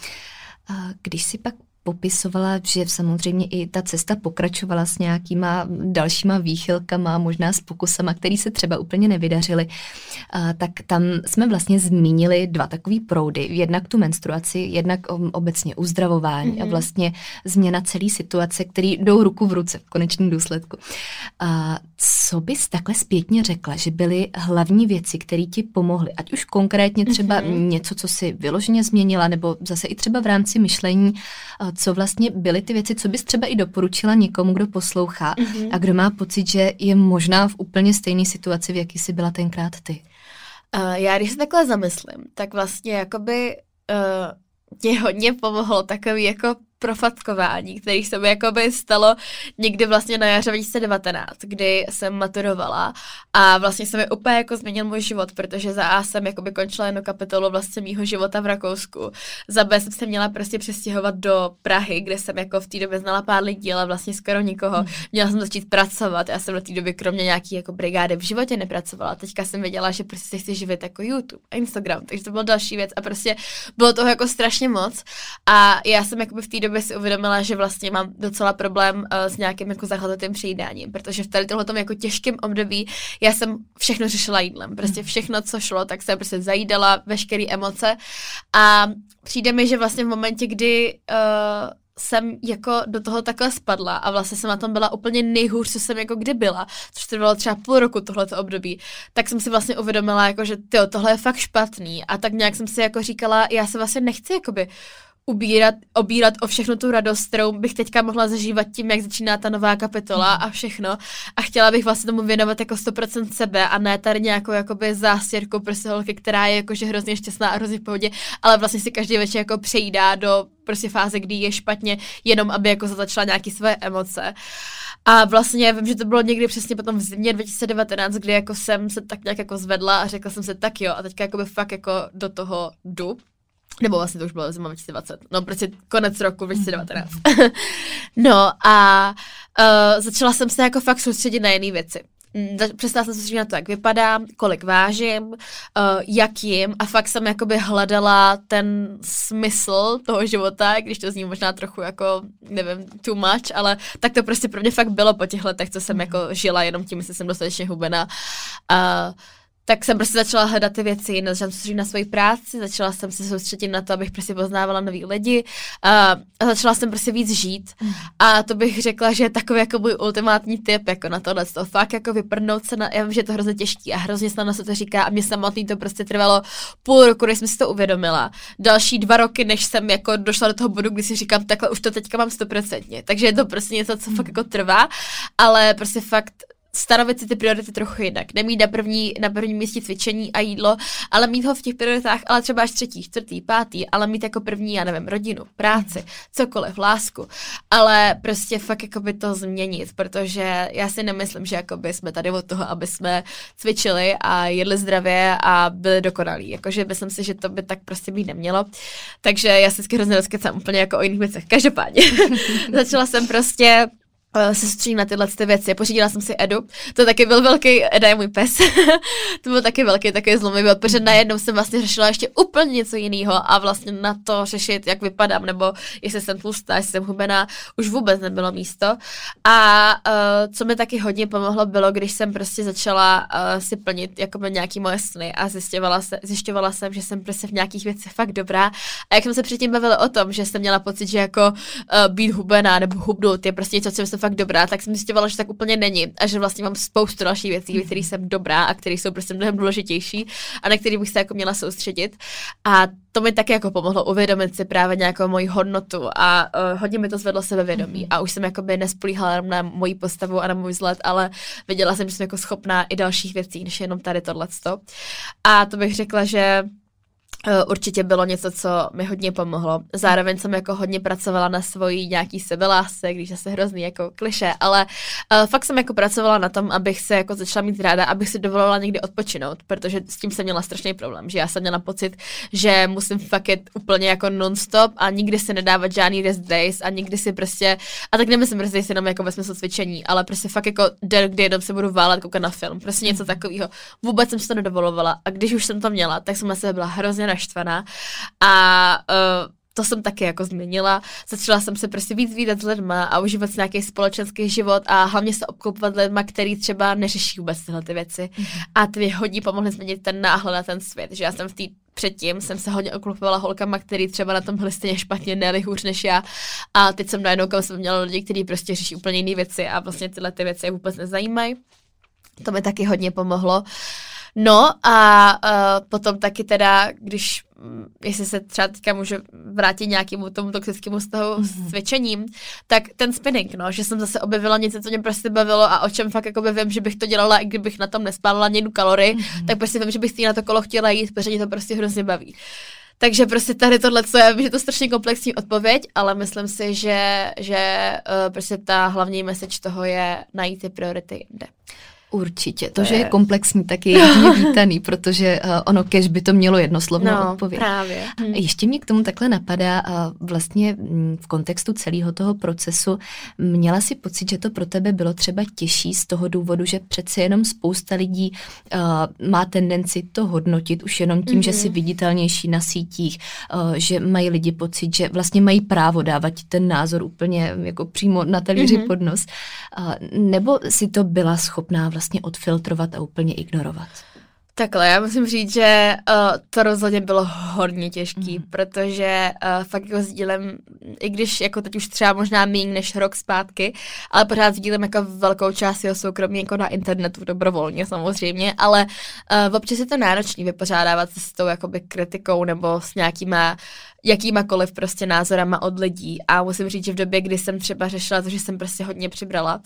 když si pak popisovala, že samozřejmě i ta cesta pokračovala s nějakýma dalšíma výchylkama, možná s pokusama, který se třeba úplně nevydařily, tak tam jsme vlastně zmínili dva takový proudy. Jednak tu menstruaci, jednak obecně uzdravování mm-hmm. a mhm. vlastně změna celé situace, které jdou ruku v ruce v konečném důsledku. A co bys takhle zpětně řekla, že byly hlavní věci, které ti pomohly? Ať už konkrétně třeba mm-hmm. něco, co si vyloženě změnila, nebo zase i třeba v rámci myšlení, co vlastně byly ty věci, co bys třeba i doporučila někomu, kdo poslouchá mm-hmm. a kdo má pocit, že je možná v úplně stejné situaci, v jaký jsi byla tenkrát ty? Uh, já když se takhle zamyslím, tak vlastně jakoby uh, mě hodně pomohlo takový jako profatkování, který se mi jakoby stalo někdy vlastně na jaře 2019, kdy jsem maturovala a vlastně se mi úplně jako změnil můj život, protože za A jsem jakoby končila jednu kapitolu vlastně mýho života v Rakousku, za B jsem se měla prostě přestěhovat do Prahy, kde jsem jako v té době znala pár lidí, ale vlastně skoro nikoho. Hmm. Měla jsem začít pracovat, já jsem do té doby kromě nějaký jako brigády v životě nepracovala. Teďka jsem věděla, že prostě chci živit jako YouTube a Instagram, takže to byla další věc a prostě bylo toho jako strašně moc a já jsem jakoby v té době si uvědomila, že vlastně mám docela problém uh, s nějakým jako zahlednutým přejídáním, protože v tady tomhle jako těžkém období já jsem všechno řešila jídlem. Prostě všechno, co šlo, tak jsem prostě zajídala veškeré emoce a přijde mi, že vlastně v momentě, kdy uh, jsem jako do toho takhle spadla a vlastně jsem na tom byla úplně nejhůř, co jsem jako kdy byla, což to bylo třeba půl roku tohleto období, tak jsem si vlastně uvědomila, jako, že tyjo, tohle je fakt špatný a tak nějak jsem si jako říkala, já se vlastně nechci jakoby ubírat, obírat o všechno tu radost, kterou bych teďka mohla zažívat tím, jak začíná ta nová kapitola a všechno. A chtěla bych vlastně tomu věnovat jako 100% sebe a ne tady nějakou jakoby zástěrku prostě holky, která je jakože hrozně šťastná a hrozně v pohodě, ale vlastně si každý večer jako přejídá do prostě fáze, kdy je špatně, jenom aby jako začala nějaký své emoce. A vlastně vím, že to bylo někdy přesně potom v zimě 2019, kdy jako jsem se tak nějak jako zvedla a řekla jsem se tak jo a teďka jako by fakt jako do toho jdu. Nebo vlastně to už bylo zima 2020. No prostě konec roku 2019. no a uh, začala jsem se jako fakt soustředit na jiné věci. Mm, přestala jsem se soustředit na to, jak vypadám, kolik vážím, uh, jak jim a fakt jsem jakoby hledala ten smysl toho života, když to zní možná trochu jako, nevím, too much, ale tak to prostě pro mě fakt bylo po těch letech, co jsem mm. jako žila jenom tím, jestli jsem dostatečně hubená. Uh, tak jsem prostě začala hledat ty věci, začala se na svoji práci, začala jsem se soustředit na to, abych prostě poznávala nový lidi a, a začala jsem prostě víc žít. A to bych řekla, že je takový jako můj ultimátní tip jako na tohle, to fakt jako vyprdnout se na, já vím, že je to hrozně těžký a hrozně snadno se to říká a mě samotný to prostě trvalo půl roku, než jsem si to uvědomila. Další dva roky, než jsem jako došla do toho bodu, kdy si říkám, takhle už to teďka mám stoprocentně. Takže je to prostě něco, co fakt jako trvá, ale prostě fakt stanovit si ty priority trochu jinak. Nemít na první, na první místě cvičení a jídlo, ale mít ho v těch prioritách, ale třeba až třetí, čtvrtý, pátý, ale mít jako první, já nevím, rodinu, práci, cokoliv, lásku. Ale prostě fakt jako by to změnit, protože já si nemyslím, že jako by jsme tady od toho, aby jsme cvičili a jedli zdravě a byli dokonalí. Jakože myslím si, že to by tak prostě být nemělo. Takže já se hrozně rozkecám úplně jako o jiných věcech. Každopádně začala jsem prostě se soustředím na tyhle ty věci. Pořídila jsem si Edu, to taky byl velký, Eda je můj pes, to byl taky velký takový zlomový protože najednou jsem vlastně řešila ještě úplně něco jiného a vlastně na to řešit, jak vypadám, nebo jestli jsem tlustá, jestli jsem hubená, už vůbec nebylo místo. A uh, co mi taky hodně pomohlo, bylo, když jsem prostě začala uh, si plnit jako nějaký moje sny a zjišťovala, se, zjišťovala jsem, že jsem prostě v nějakých věcech fakt dobrá. A jak jsme se předtím bavili o tom, že jsem měla pocit, že jako uh, být hubená nebo hubnout je prostě něco, co jsem fakt dobrá, tak jsem zjistěvala, že tak úplně není a že vlastně mám spoustu dalších věcí, ve kterých jsem dobrá a které jsou prostě mnohem důležitější a na které bych se jako měla soustředit. A to mi taky jako pomohlo uvědomit si právě nějakou moji hodnotu a uh, hodně mi to zvedlo sebevědomí a už jsem jakoby nespolíhala na moji postavu a na můj vzhled, ale věděla jsem, že jsem jako schopná i dalších věcí, než jenom tady tohleto. A to bych řekla, že určitě bylo něco, co mi hodně pomohlo. Zároveň jsem jako hodně pracovala na svojí nějaký sebelásce, když se hrozný jako kliše, ale uh, fakt jsem jako pracovala na tom, abych se jako začala mít ráda, abych si dovolila někdy odpočinout, protože s tím jsem měla strašný problém, že já jsem měla pocit, že musím fakt jet úplně jako non-stop a nikdy si nedávat žádný rest days a nikdy si prostě, a tak nemyslím rest days jenom jako ve smyslu cvičení, ale prostě fakt jako den, kdy jenom se budu válet koukat na film, prostě něco takového. Vůbec jsem si to nedovolovala a když už jsem to měla, tak jsem na sebe byla hrozně naštvaná a uh, to jsem taky jako změnila. Začala jsem se prostě víc výdat s lidma a užívat si nějaký společenský život a hlavně se obklopovat lidma, který třeba neřeší vůbec tyhle ty věci. Mm-hmm. A ty hodně pomohly změnit ten náhled na ten svět, že já jsem v té předtím jsem se hodně oklupovala holkama, který třeba na tom byli stejně špatně, ne hůř než já. A teď jsem najednou kam jsem měla lidi, kteří prostě řeší úplně jiné věci a vlastně tyhle ty věci je vůbec nezajímají. To mi taky hodně pomohlo. No a uh, potom taky teda, když mm, jestli se třeba teďka může vrátit nějakému tomu toxickému vztahu mm-hmm. s cvičením, tak ten spinning, no, že jsem zase objevila něco, co mě prostě bavilo a o čem fakt jako vím, že bych to dělala, i kdybych na tom nespálila jednu kalorii, mm-hmm. tak prostě vím, že bych si na to kolo chtěla jít, protože mě to prostě hrozně baví. Takže prostě tady tohle, co vím, že to je strašně komplexní odpověď, ale myslím si, že, že uh, prostě ta hlavní message toho je najít ty priority jinde. Určitě. To, že je komplexní, tak je jedině vítaný, protože uh, ono kež by to mělo jednoslovnou no, odpověď. právě. Hm. Ještě mě k tomu takhle napadá uh, vlastně mm, v kontextu celého toho procesu. Měla si pocit, že to pro tebe bylo třeba těžší z toho důvodu, že přece jenom spousta lidí uh, má tendenci to hodnotit už jenom tím, mm-hmm. že si mhm. viditelnější na sítích, uh, že mají lidi pocit, že vlastně mají právo dávat ten názor úplně jako přímo na talíři mm-hmm. pod nos. Uh, nebo si to byla schopná vlastně vlastně odfiltrovat a úplně ignorovat? Takhle, já musím říct, že uh, to rozhodně bylo hodně těžký, mm. protože uh, fakt jako sdílem, i když jako teď už třeba možná méně než rok zpátky, ale pořád sdílem jako velkou část jeho soukromí jako na internetu dobrovolně samozřejmě, ale uh, občas je to náročný vypořádávat se s tou jakoby kritikou nebo s nějakýma jakýmakoliv prostě názorama od lidí. A musím říct, že v době, kdy jsem třeba řešila to, že jsem prostě hodně přibrala,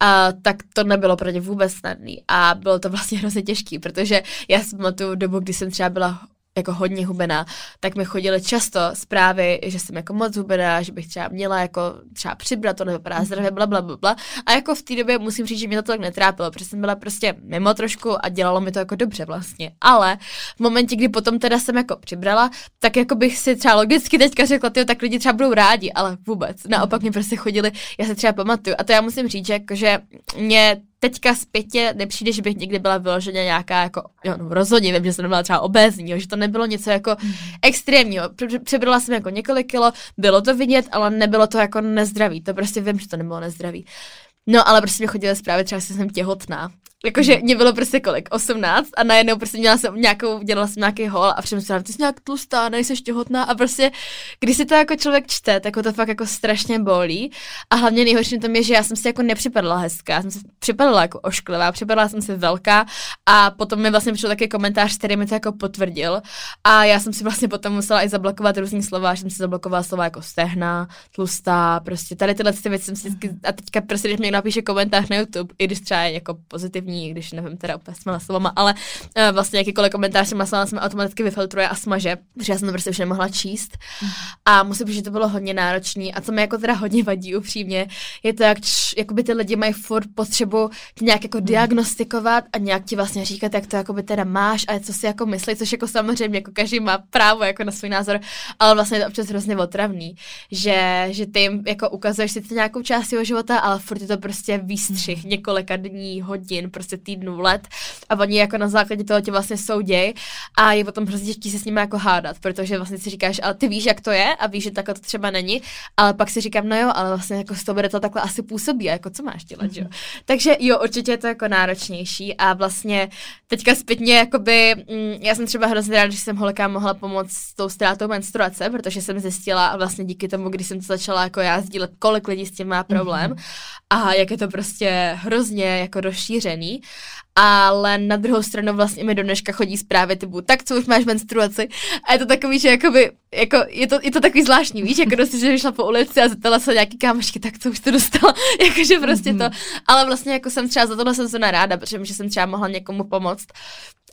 a, tak to nebylo pro ně vůbec snadný. A bylo to vlastně hrozně těžký, protože já si pamatuju dobu, kdy jsem třeba byla jako hodně hubená, tak mi chodily často zprávy, že jsem jako moc hubená, že bych třeba měla jako třeba přibrat, to nevypadá mhm. zdravě, bla, bla, bla, bla. A jako v té době musím říct, že mě to tak netrápilo, protože jsem byla prostě mimo trošku a dělalo mi to jako dobře vlastně. Ale v momentě, kdy potom teda jsem jako přibrala, tak jako bych si třeba logicky teďka řekla, tyjo, tak lidi třeba budou rádi, ale vůbec. Naopak mě prostě chodili, já se třeba pamatuju. A to já musím říct, že, jako, že mě teďka zpětě nepřijde, že bych někdy byla vyloženě nějaká jako, jo, no rozhodně vím, že jsem nebyla třeba obézní, jo, že to nebylo něco jako mm. extrémního. Přebrala jsem jako několik kilo, bylo to vidět, ale nebylo to jako nezdravý, to prostě vím, že to nebylo nezdravý. No, ale prostě mi chodily zprávy, třeba že jsem těhotná. Jakože mě bylo prostě kolik, 18 a najednou prostě měla jsem nějakou, dělala jsem nějaký hol a všem jsem ty jsi nějak tlustá, nejsi těhotná a prostě, když si to jako člověk čte, tak to fakt jako strašně bolí. A hlavně nejhorší tom je, že já jsem si jako nepřipadala hezká, já jsem si připadala jako ošklivá, připadala jsem si velká. A potom mi vlastně přišel taky komentář, který mi to jako potvrdil. A já jsem si vlastně potom musela i zablokovat různý slova, že jsem si zablokovala slova jako stehna, tlustá, prostě tady tyhle ty věci jsem si vždycky, a teďka prostě, když mě napíše komentář na YouTube, i když třeba je jako pozitivní negativní, když nevím teda úplně s slovama, ale uh, vlastně jakýkoliv komentář s slovama se automaticky vyfiltruje a smaže, protože já jsem to prostě už nemohla číst. A musím říct, že to bylo hodně náročné. A co mi jako teda hodně vadí upřímně, je to, jak č, jakoby ty lidi mají furt potřebu nějak jako diagnostikovat a nějak ti vlastně říkat, jak to jakoby teda máš a co si jako myslí, což jako samozřejmě jako každý má právo jako na svůj názor, ale vlastně je to občas hrozně otravný, že, že ty jim jako ukazuješ si nějakou část jeho života, ale furt je to prostě výstřih několika dní, hodin, prostě týdnů, let a oni jako na základě toho tě vlastně souděj a je potom hrozně těžké se s nimi jako hádat, protože vlastně si říkáš, ale ty víš, jak to je a víš, že takhle to třeba není, ale pak si říkám, no jo, ale vlastně jako z toho bude to takhle asi působí a jako co máš dělat, mm-hmm. jo. Mhm. Takže jo, určitě je to jako náročnější a vlastně teďka zpětně jakoby, mm, já jsem třeba hrozně ráda, že jsem holkám mohla pomoct s tou ztrátou menstruace, protože jsem zjistila a vlastně díky tomu, když jsem to začala jako já sdílet, kolik lidí s tím má problém mm-hmm. a jak je to prostě hrozně jako rozšířený ale na druhou stranu vlastně mi do dneška chodí zprávy typu, tak co už máš menstruaci? A je to takový, že jakoby, jako, je, to, je to takový zvláštní, víš, jako dosti, že vyšla po ulici a zeptala se nějaký kámošky, tak co už to dostala, jakože prostě mm-hmm. to, ale vlastně jako jsem třeba za tohle jsem se ráda, protože jsem třeba mohla někomu pomoct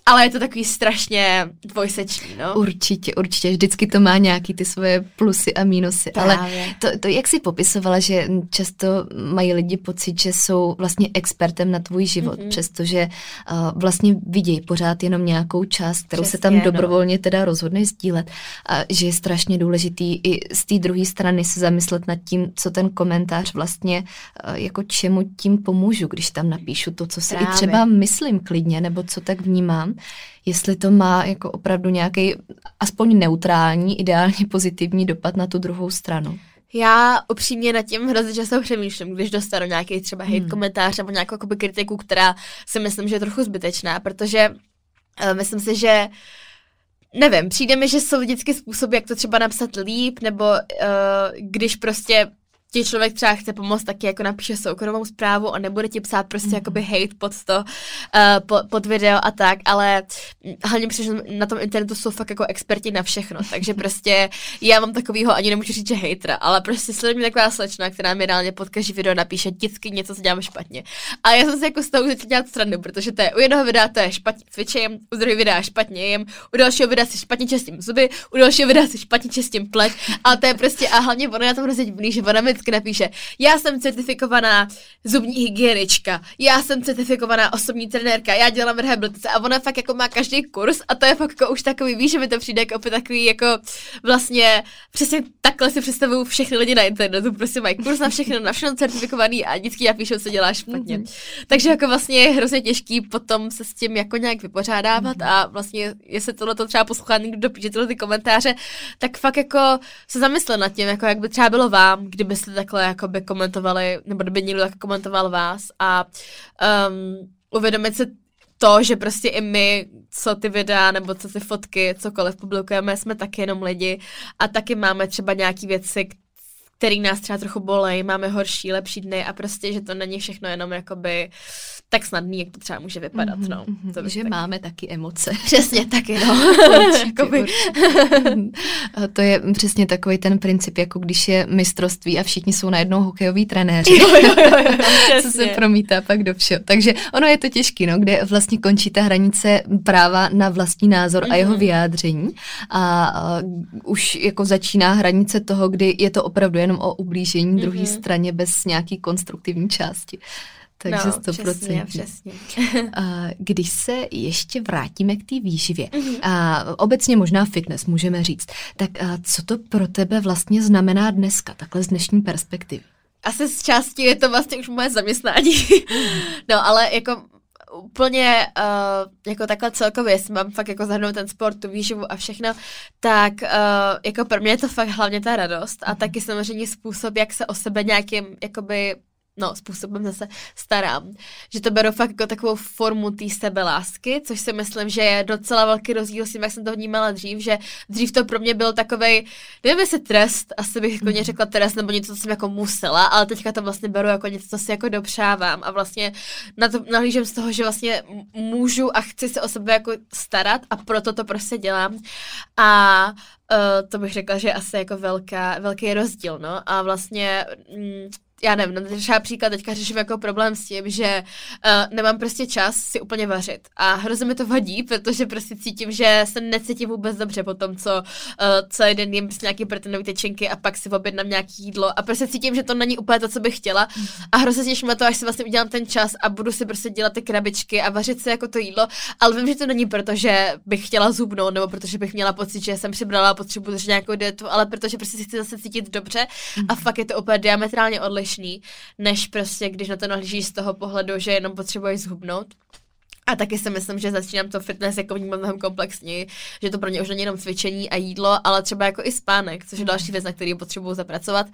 ale je to takový strašně dvojsečný, no. Určitě, určitě. Vždycky to má nějaký ty svoje plusy a mínusy. Právě. Ale to, to, jak jsi popisovala, že často mají lidi pocit, že jsou vlastně expertem na tvůj život, mm-hmm. přestože uh, vlastně vidějí pořád jenom nějakou část, kterou Přesně, se tam no. dobrovolně teda rozhodne sdílet. A že je strašně důležitý i z té druhé strany se zamyslet nad tím, co ten komentář vlastně, uh, jako čemu tím pomůžu, když tam napíšu to, co si Právě. i třeba myslím klidně, nebo co tak vnímám jestli to má jako opravdu nějaký aspoň neutrální, ideálně pozitivní dopad na tu druhou stranu. Já upřímně nad tím hrozně často přemýšlím, když dostanu nějaký třeba hate hmm. komentář nebo nějakou kritiku, která si myslím, že je trochu zbytečná, protože uh, myslím si, že nevím, přijde mi, že jsou vždycky způsoby, jak to třeba napsat líp, nebo uh, když prostě ti člověk třeba chce pomoct, taky jako napíše soukromou zprávu a nebude ti psát prostě mm-hmm. jakoby hate pod to, uh, pod, pod video a tak, ale hlavně protože na tom internetu jsou fakt jako experti na všechno, takže prostě já mám takovýho, ani nemůžu říct, že hejtra, ale prostě sleduje mě taková slečna, která mi reálně pod každý video napíše vždycky něco, co dělám špatně. A já jsem si jako z toho začala dělat stranu, protože to je u jednoho videa to je špatně cvičím, u druhého videa špatně jem, u dalšího videa si špatně čistím zuby, u dalšího videa si špatně čistím pleť a to je prostě a hlavně ono na tom hrozně že ona mi vždycky napíše, já jsem certifikovaná zubní hygienička, já jsem certifikovaná osobní trenérka, já dělám rehabilitace a ona fakt jako má každý kurz a to je fakt jako už takový, víš, že mi to přijde jako opět takový jako vlastně přesně takhle si představuju všechny lidi na internetu, prostě mají kurz na všechno, na všechno certifikovaný a vždycky já píšu, co děláš špatně. Mm-hmm. Takže jako vlastně je hrozně těžký potom se s tím jako nějak vypořádávat mm-hmm. a vlastně jestli tohle to třeba poslouchá někdo píše tyhle ty komentáře, tak fakt jako se zamyslet nad tím, jako jak by třeba bylo vám, kdybyste takhle jakoby komentovali, nebo kdyby někdo tak komentoval vás a um, uvědomit si to, že prostě i my, co ty videa, nebo co ty fotky, cokoliv publikujeme, jsme taky jenom lidi a taky máme třeba nějaký věci, který nás třeba trochu bolej, máme horší, lepší dny a prostě, že to není všechno jenom jakoby tak snadný, jak to třeba může vypadat, mm-hmm, no. Mhm, to že taky. máme taky emoce. Přesně taky, no. určitě, a to je přesně takový ten princip, jako když je mistrovství a všichni jsou najednou hokejoví trenéři. Jo, jo, jo, jo, co se promítá pak do všeho. Takže ono je to těžké, no, kde vlastně končí ta hranice práva na vlastní názor mm-hmm. a jeho mhm. vyjádření a, a už jako začíná hranice toho, kdy je to opravdu jenom o ublížení mm-hmm. druhé straně bez nějaký konstruktivní části. Takže no, 100%. Přesně, přesně. Když se ještě vrátíme k té výživě, mm-hmm. a obecně možná fitness můžeme říct, tak co to pro tebe vlastně znamená dneska, takhle z dnešní perspektivy? Asi z části je to vlastně už moje zaměstnání. Mm. no, ale jako úplně uh, jako takhle celkově, jestli mám fakt jako zahrnout ten sport, tu výživu a všechno, tak uh, jako pro mě je to fakt hlavně ta radost a mhm. taky samozřejmě způsob, jak se o sebe nějakým jakoby no, způsobem zase starám. Že to beru fakt jako takovou formu té sebelásky, což si myslím, že je docela velký rozdíl s tím, jak jsem to vnímala dřív, že dřív to pro mě byl takovej, nevím jestli trest, asi bych jako řekla trest, nebo něco, co jsem jako musela, ale teďka to vlastně beru jako něco, co si jako dopřávám a vlastně na to nahlížím z toho, že vlastně můžu a chci se o sebe jako starat a proto to prostě dělám. A Uh, to bych řekla, že je asi jako velká, velký rozdíl, no. A vlastně mm, já nevím, no, třeba příklad teďka řeším jako problém s tím, že uh, nemám prostě čas si úplně vařit. A hrozně mi to vadí, protože prostě cítím, že se necítím vůbec dobře po tom, co uh, celý den jím prostě nějaký proteinový tečenky a pak si objednám nějaký jídlo. A prostě cítím, že to není úplně to, co bych chtěla. A hrozně se těším na to, až si vlastně udělám ten čas a budu si prostě dělat ty krabičky a vařit si jako to jídlo, ale vím, že to není proto, že bych chtěla zubnout nebo protože bych měla pocit, že jsem přibrala a potřebuji držet nějakou dietu, ale protože prostě si chci zase cítit dobře a fakt je to úplně diametrálně odlišné odlišný, než prostě, když na to nahlížíš z toho pohledu, že jenom potřebuješ zhubnout. A taky si myslím, že začínám to fitness jako vnímat mnohem komplexněji, že to pro mě už není jenom cvičení a jídlo, ale třeba jako i spánek, což je mhm. další věc, na který potřebuju zapracovat.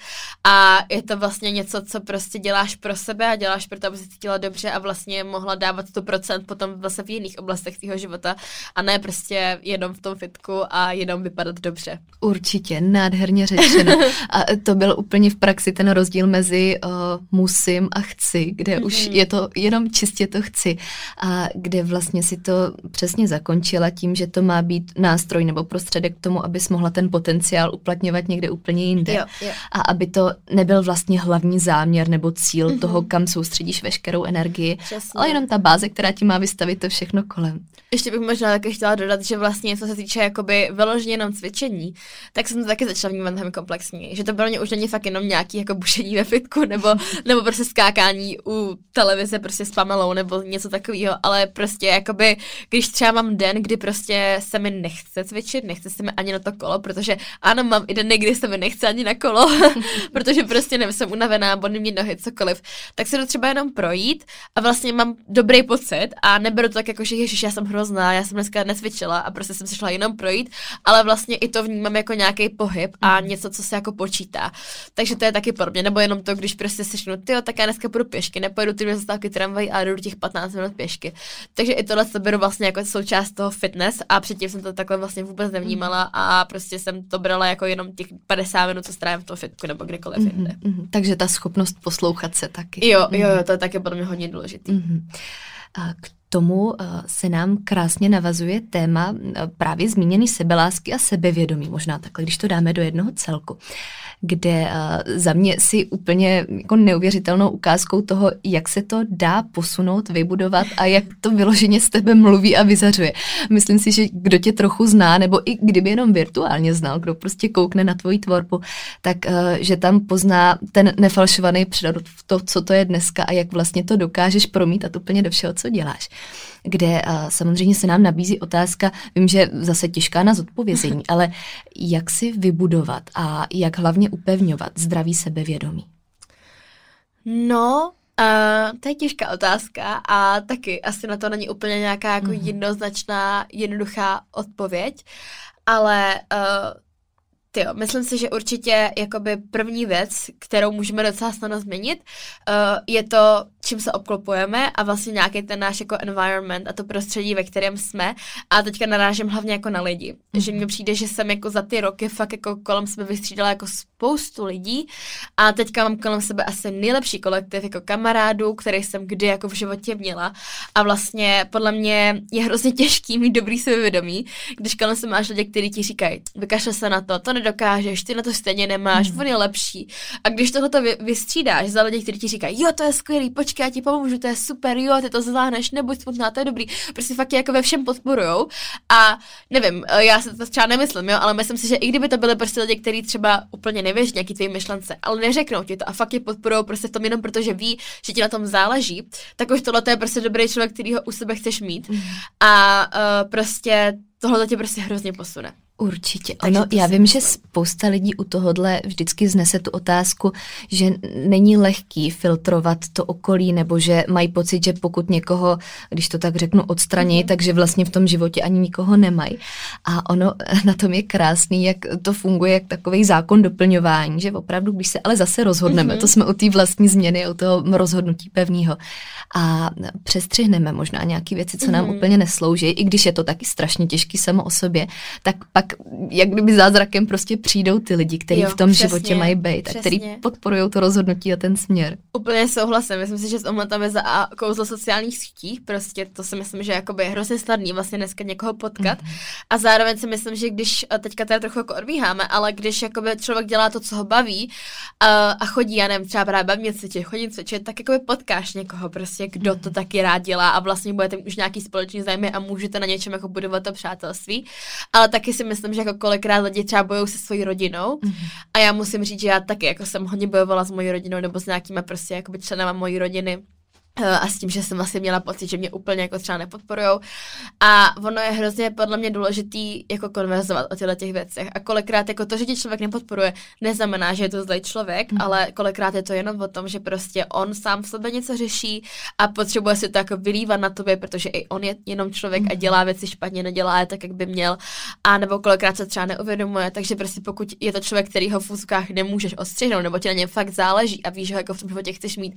A je to vlastně něco, co prostě děláš pro sebe a děláš pro to, aby se cítila dobře a vlastně mohla dávat 100% potom vlastně v jiných oblastech tvého života a ne prostě jenom v tom fitku a jenom vypadat dobře. Určitě, nádherně řečeno. a to byl úplně v praxi ten rozdíl mezi uh, musím a chci, kde mm-hmm. už mhm. je to jenom čistě to chci. A kde vlastně si to přesně zakončila tím, že to má být nástroj nebo prostředek k tomu, abys mohla ten potenciál uplatňovat někde úplně jinde. Jo, jo. A aby to nebyl vlastně hlavní záměr nebo cíl mm-hmm. toho, kam soustředíš veškerou energii, Přesně. ale jenom ta báze, která ti má vystavit to všechno kolem. Ještě bych možná také chtěla dodat, že vlastně, co se týče jakoby vyloženě jenom cvičení, tak jsem to taky začala vnímat mnohem komplexněji. Že to pro mě už není fakt jenom nějaký jako bušení ve fitku nebo, nebo prostě skákání u televize prostě s Pamelou nebo něco takového, ale prostě jakoby, když třeba mám den, kdy prostě se mi nechce cvičit, nechce se mi ani na to kolo, protože ano, mám i dny, kdy se mi nechce ani na kolo, protože prostě nevím, jsem unavená, bolí mě nohy, cokoliv, tak se to třeba jenom projít a vlastně mám dobrý pocit a neberu to tak jako, že ježiš, já jsem hrozná, já jsem dneska necvičila a prostě jsem se šla jenom projít, ale vlastně i to vnímám jako nějaký pohyb a mhm. něco, co se jako počítá. Takže to je taky podobně, nebo jenom to, když prostě si řeknu, ty tak já dneska půjdu pěšky, nepojedu ty zastávky tramvají a jdu těch 15 minut pěšky. Takže i tohle se beru vlastně jako součást toho fitness a předtím jsem to takhle vlastně vůbec nevnímala a prostě jsem to brala jako jenom těch 50 minut, co strávím v toho fitku nebo kdekoliv mm-hmm, jinde. Mm-hmm. Takže ta schopnost poslouchat se taky. Jo, jo, jo, to je taky podle mě hodně důležitý. Mm-hmm. A k tomu eh, se nám krásně navazuje téma eh, právě zmíněný sebelásky a sebevědomí, možná takhle, když to dáme do jednoho celku kde eh, za mě si úplně jako neuvěřitelnou ukázkou toho, jak se to dá posunout, vybudovat a jak to vyloženě z tebe mluví a vyzařuje. Myslím si, že kdo tě trochu zná, nebo i kdyby jenom virtuálně znal, kdo prostě koukne na tvoji tvorbu, tak že tam pozná ten nefalšovaný přírod to, co to je dneska a jak vlastně to dokážeš promítat úplně do všeho, co děláš kde samozřejmě se nám nabízí otázka, vím, že zase těžká na zodpovězení, ale jak si vybudovat a jak hlavně upevňovat zdravý sebevědomí? No, Uh, to je těžká otázka a taky asi na to není úplně nějaká jako mm. jednoznačná, jednoduchá odpověď, ale uh, Tyjo, myslím si, že určitě jakoby první věc, kterou můžeme docela snadno změnit, uh, je to, čím se obklopujeme a vlastně nějaký ten náš jako environment a to prostředí, ve kterém jsme. A teďka narážím hlavně jako na lidi. Mm-hmm. Že mně přijde, že jsem jako za ty roky fakt jako kolem sebe vystřídala jako spoustu lidí a teďka mám kolem sebe asi nejlepší kolektiv jako kamarádů, který jsem kdy jako v životě měla. A vlastně podle mě je hrozně těžký mít dobrý sebevědomí, když kolem sebe máš lidi, kteří ti říkají, vykašle se na to, to nedokážeš, ty na to stejně nemáš, mm. on je lepší. A když tohle vy, vystřídáš za lidi, kteří ti říkají, jo, to je skvělý, počkej, já ti pomůžu, to je super, jo, ty to zvládneš, nebuď smutná, to je dobrý. Prostě fakt je jako ve všem podporujou. A nevím, já se to třeba nemyslím, jo, ale myslím si, že i kdyby to byly prostě lidi, kteří třeba úplně nevěří nějaký tvojí myšlence, ale neřeknou ti to a fakt je podporujou prostě v tom jenom proto, že ví, že ti na tom záleží, tak už tohle je prostě dobrý člověk, který ho u sebe chceš mít. Mm. A uh, prostě tohle tě prostě hrozně posune. Určitě. Ono, já vím, že spousta lidí u tohohle vždycky znese tu otázku, že není lehký filtrovat to okolí, nebo že mají pocit, že pokud někoho, když to tak řeknu, odstraní, mm-hmm. takže vlastně v tom životě ani nikoho nemají. A ono na tom je krásný, jak to funguje, jak takový zákon doplňování, že opravdu, když se ale zase rozhodneme, mm-hmm. to jsme u té vlastní změny, u toho rozhodnutí pevného, a přestřihneme možná nějaké věci, co nám mm-hmm. úplně neslouží, i když je to taky strašně těžký samo o sobě, tak pak jak kdyby zázrakem prostě přijdou ty lidi, kteří v tom přesně, životě mají být a kteří podporují to rozhodnutí a ten směr. Úplně souhlasím, myslím si, že s tomhle tam je za a kouzlo sociálních sítích, prostě to si myslím, že jakoby je hrozně snadný vlastně dneska někoho potkat mm-hmm. a zároveň si myslím, že když, teďka tady trochu jako odvíháme, ale když jakoby člověk dělá to, co ho baví a, a chodí, já nevím, třeba právě baví cvičit, chodí cvičit, tak jakoby potkáš někoho prostě, kdo mm-hmm. to mhm. taky rád dělá a vlastně budete už nějaký společný zájmy a můžete na něčem jako budovat to přátelství, ale taky si myslím, že jako kolikrát lidi třeba bojují se svojí rodinou. Mm-hmm. a já musím říct, že já taky jako jsem hodně bojovala s mojí rodinou nebo s nějakými prostě jakoby členama mojí rodiny a s tím, že jsem vlastně měla pocit, že mě úplně jako třeba nepodporujou. A ono je hrozně podle mě důležitý jako konverzovat o těchto těch věcech. A kolikrát jako to, že tě člověk nepodporuje, neznamená, že je to zlej člověk, mm. ale kolikrát je to jenom o tom, že prostě on sám v sobě něco řeší a potřebuje si to jako vylívat na tobě, protože i on je jenom člověk mm. a mhm. dělá věci špatně, nedělá je tak, jak by měl. A nebo kolikrát se třeba neuvědomuje, takže prostě pokud je to člověk, který ho v úzkách nemůžeš ostřihnout, nebo ti na něm fakt záleží a víš, že ho jako v tom životě chceš mít,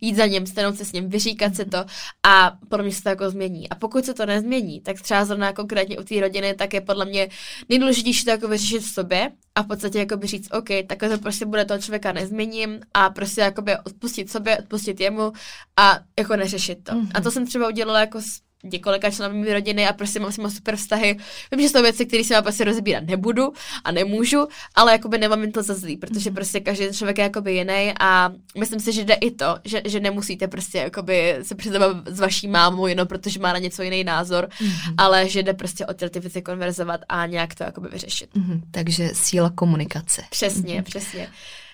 jít za něm, stejnou se s ním, vyříkat si to a podle mě se to jako změní. A pokud se to nezmění, tak třeba zrovna konkrétně u té rodiny, tak je podle mě nejdůležitější to jako vyřešit v sobě a v podstatě jako by říct, OK, tak to prostě bude toho člověka nezměním a prostě jako by odpustit sobě, odpustit jemu a jako neřešit to. Mm-hmm. A to jsem třeba udělala jako s několika členů rodiny a prostě mám s nimi super vztahy. Vím, že jsou věci, které si já prostě rozbírat nebudu a nemůžu, ale jakoby nemám jim to za zlý, protože mhm. prostě každý člověk je jakoby jiný a myslím si, že jde i to, že, že nemusíte prostě jakoby se přiznat s vaší mámou jenom protože má na něco jiný názor, mm-hmm. ale že jde prostě o ty věci konverzovat a nějak to jakoby vyřešit. Mm-hmm. Takže síla komunikace. Přesně, mm-hmm. přesně.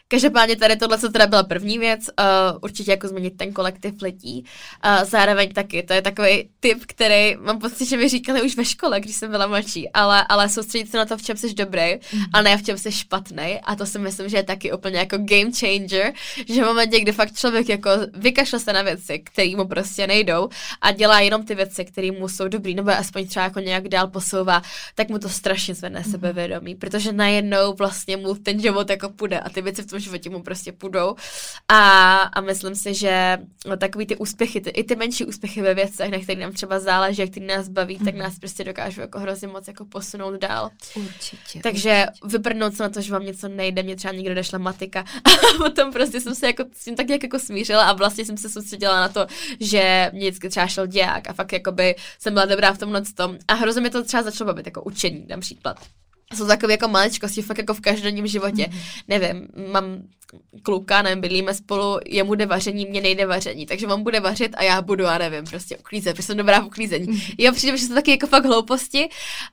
Každopádně tady tohle, co teda byla první věc, uh, určitě jako změnit ten kolektiv lidí. Uh, zároveň taky, to je takový typ, který mám pocit, že mi říkali už ve škole, když jsem byla mladší, ale, ale soustředit se na to, v čem jsi dobrý, mm. a ne v čem jsi špatný. A to si myslím, že je taky úplně jako game changer, že v momentě, kdy fakt člověk jako vykašle se na věci, které mu prostě nejdou a dělá jenom ty věci, které mu jsou dobrý, nebo aspoň třeba jako nějak dál posouvá, tak mu to strašně zvedne mm. sebevědomí, protože najednou vlastně mu ten život jako půjde a ty věci v tom životě mu prostě půjdou. A, a myslím si, že no, takový ty úspěchy, ty, i ty menší úspěchy ve věcech, na kterých nám třeba záleží, a který nás baví, mm. tak mhm. nás prostě dokážou jako hrozně moc jako posunout dál. Určitě. Takže určitě. vyprdnout se na to, že vám něco nejde, mě třeba někdo došla matika a potom prostě jsem se jako s tím tak nějak jako smířila a vlastně jsem se soustředila na to, že mě vždycky třeba šel děják a fakt jakoby jsem byla dobrá v tomhle tom a hrozně mi to třeba začalo bavit, jako učení, dám příklad jsou takové jako maličkosti, fakt jako v každodenním životě. Mm-hmm. Nevím, mám kluka, nevím, bydlíme spolu, jemu jde vaření, mě nejde vaření, takže on bude vařit a já budu, já nevím, prostě uklízet, protože jsem dobrá v uklízení. Mm-hmm. Jo, přijde, že jsou taky jako fakt hlouposti,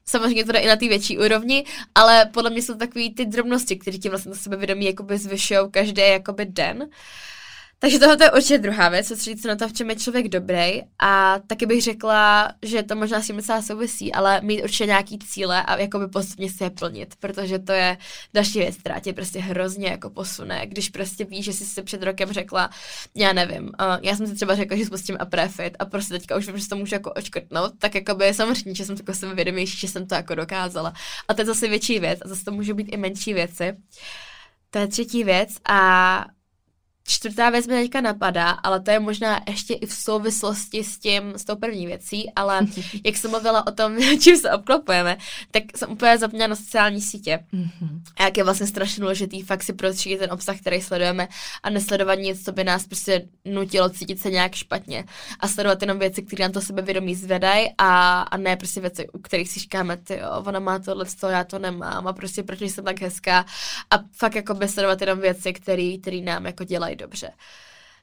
samozřejmě to jde i na té větší úrovni, ale podle mě jsou takové ty drobnosti, které ti vlastně na sebe vědomí jakoby zvyšují každý jakoby den. Uh, takže tohle je určitě druhá věc, soustředit se na to, v čem je člověk dobrý. A taky bych řekla, že to možná s tím docela souvisí, ale mít určitě nějaký cíle a jakoby postupně se je plnit, protože to je další věc, která tě prostě hrozně jako posune. Když prostě víš, že jsi si před rokem řekla, já nevím, uh, já jsem si třeba řekla, že spustím a prefit a prostě teďka už vím, že to můžu jako očkrtnout, tak jako by samozřejmě, že jsem tako sebevědomější, že jsem to jako dokázala. A to je zase větší věc a zase to může být i menší věci. To je třetí věc a Čtvrtá věc mi teďka napadá, ale to je možná ještě i v souvislosti s tím, s tou první věcí, ale jak jsem mluvila o tom, čím se obklopujeme, tak jsem úplně zapomněla na sociální sítě. Mm-hmm. A jak je vlastně strašně důležitý fakt si prostředit ten obsah, který sledujeme a nesledovat nic, co by nás prostě nutilo cítit se nějak špatně. A sledovat jenom věci, které nám to sebevědomí zvedají a, a ne prostě věci, u kterých si říkáme, ty jo, ona má tohle, to já to nemám a prostě proč jsem tak hezká. A fakt jako by sledovat jenom věci, které nám jako dělají dobře.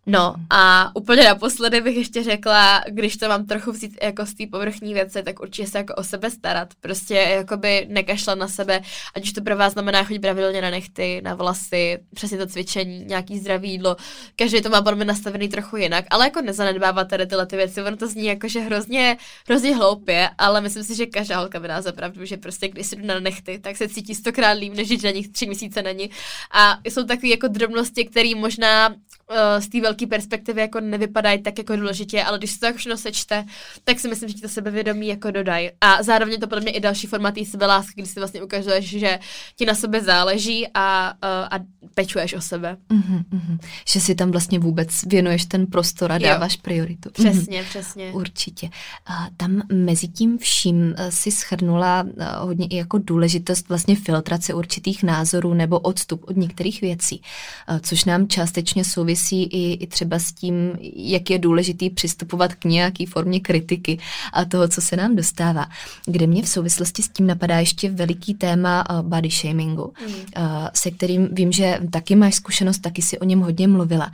No a úplně naposledy bych ještě řekla, když to mám trochu vzít jako z té povrchní věci, tak určitě se jako o sebe starat. Prostě jakoby nekašlat na sebe, ať už to pro vás znamená chodit pravidelně na nechty, na vlasy, přesně to cvičení, nějaký zdravý jídlo. Každý to má podle mě nastavený trochu jinak, ale jako nezanedbávat tady tyhle ty věci. Ono to zní jako, že hrozně, hrozně hloupě, ale myslím si, že každá holka by nás zapravdu, že prostě když si jdu na nechty, tak se cítí stokrát líp, než na nich tři měsíce není. A jsou takové jako drobnosti, které možná uh, z té velké perspektivy jako nevypadají tak jako důležitě, ale když se to všechno sečte, tak si myslím, že ti to sebevědomí jako dodají. A zároveň to podle mě i další forma té sebelásky, kdy si vlastně ukazuješ, že ti na sebe záleží a, a, a pečuješ o sebe. Mm-hmm, mm-hmm. Že si tam vlastně vůbec věnuješ ten prostor a dáváš jo. prioritu. Přesně, mm-hmm. přesně. Určitě. A tam mezi tím vším eh, si schrnula eh, hodně i jako důležitost vlastně filtrace určitých názorů nebo odstup od některých věcí, eh, což nám částečně souvisí i, i třeba s tím, jak je důležitý přistupovat k nějaké formě kritiky a toho, co se nám dostává. Kde mě v souvislosti s tím napadá ještě veliký téma body shamingu, mm. se kterým vím, že taky máš zkušenost, taky si o něm hodně mluvila.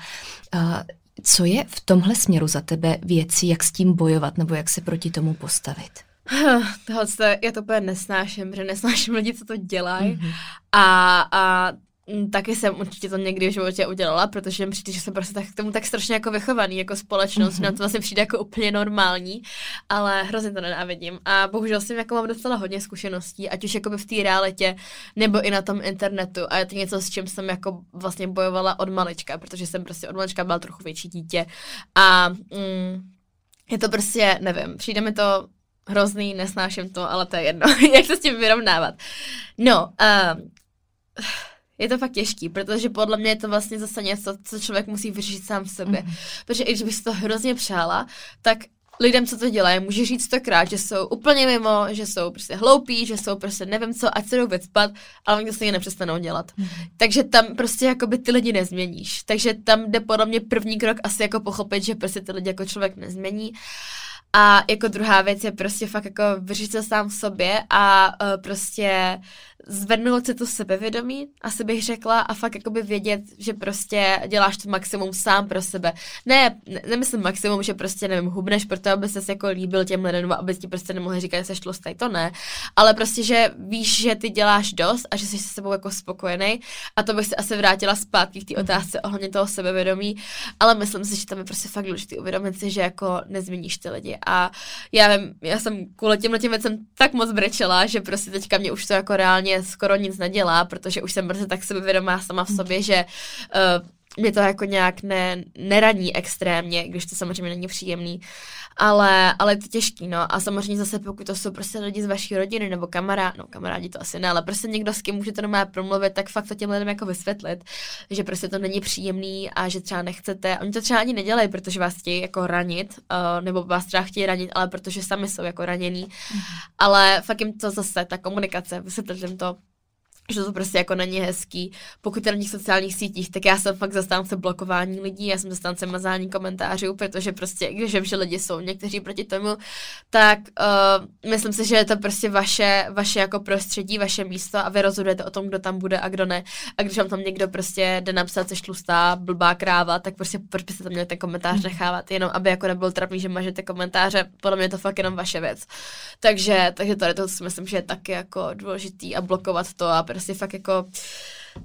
Co je v tomhle směru za tebe věcí, jak s tím bojovat nebo jak se proti tomu postavit? Tohle já to úplně nesnáším, že nesnáším lidi, co to dělají. Mm-hmm. A, a taky jsem určitě to někdy v životě udělala, protože mi přijde, že jsem prostě tak, k tomu tak strašně jako vychovaný, jako společnost, mm-hmm. nám to vlastně přijde jako úplně normální, ale hrozně to nenávidím. A bohužel jsem jako mám docela hodně zkušeností, ať už jako v té realitě, nebo i na tom internetu. A je to něco, s čím jsem jako vlastně bojovala od malička, protože jsem prostě od malička byla trochu větší dítě. A mm, je to prostě, nevím, přijde mi to hrozný, nesnáším to, ale to je jedno, jak se s tím vyrovnávat. No, um, je to fakt těžký, protože podle mě je to vlastně zase něco, co člověk musí vyřešit sám v sobě. Mm. Protože i když bys to hrozně přála, tak lidem, co to dělají, může říct stokrát, že jsou úplně mimo, že jsou prostě hloupí, že jsou prostě nevím co, ať se jdou vycpat, ale oni to stejně nepřestanou dělat. Mm. Takže tam prostě jako by ty lidi nezměníš. Takže tam jde podle mě první krok asi jako pochopit, že prostě ty lidi jako člověk nezmění. A jako druhá věc je prostě fakt jako vyřešit se sám v sobě a uh, prostě zvednout si to sebevědomí, asi bych řekla, a fakt jakoby vědět, že prostě děláš to maximum sám pro sebe. Ne, ne nemyslím maximum, že prostě, nevím, hubneš proto, aby se jako líbil těm lidem, aby ti prostě nemohli říkat, že jsi tlustý, to ne, ale prostě, že víš, že ty děláš dost a že jsi se sebou jako spokojený. A to bych se asi vrátila zpátky k té otázce ohledně toho sebevědomí, ale myslím si, že tam je prostě fakt důležité uvědomit si, že jako nezměníš ty lidi. A já vím, já jsem kvůli těm věcem tak moc brečela, že prostě teďka mě už to jako reálně skoro nic nedělá, protože už jsem prostě tak sebevědomá sama v sobě, že uh, mě to jako nějak ne, neraní extrémně, když to samozřejmě není příjemný, ale, ale je to těžký, no. A samozřejmě zase pokud to jsou prostě lidi z vaší rodiny nebo kamarád, no kamarádi to asi ne, ale prostě někdo, s kým můžete normálně promluvit, tak fakt to těm lidem jako vysvětlit, že prostě to není příjemný a že třeba nechcete, oni to třeba ani nedělají, protože vás chtějí jako ranit, uh, nebo vás třeba chtějí ranit, ale protože sami jsou jako ranění, mm. ale fakt jim to zase, ta komunikace, vysvětlit jim to, že to prostě jako není hezký. Pokud je na těch sociálních sítích, tak já jsem fakt zastánce blokování lidí, já jsem zastánce mazání komentářů, protože prostě, když vím, že lidi jsou někteří proti tomu, tak uh, myslím si, že je to prostě vaše, vaše jako prostředí, vaše místo a vy rozhodujete o tom, kdo tam bude a kdo ne. A když vám tam někdo prostě jde napsat, jsi tlustá, blbá kráva, tak prostě proč byste tam měli ten komentář hmm. nechávat, jenom aby jako nebyl trapný, že mažete komentáře, podle mě je to fakt jenom vaše věc. Takže, takže tady to si myslím, že je taky jako důležitý a blokovat to a prostě fakt jako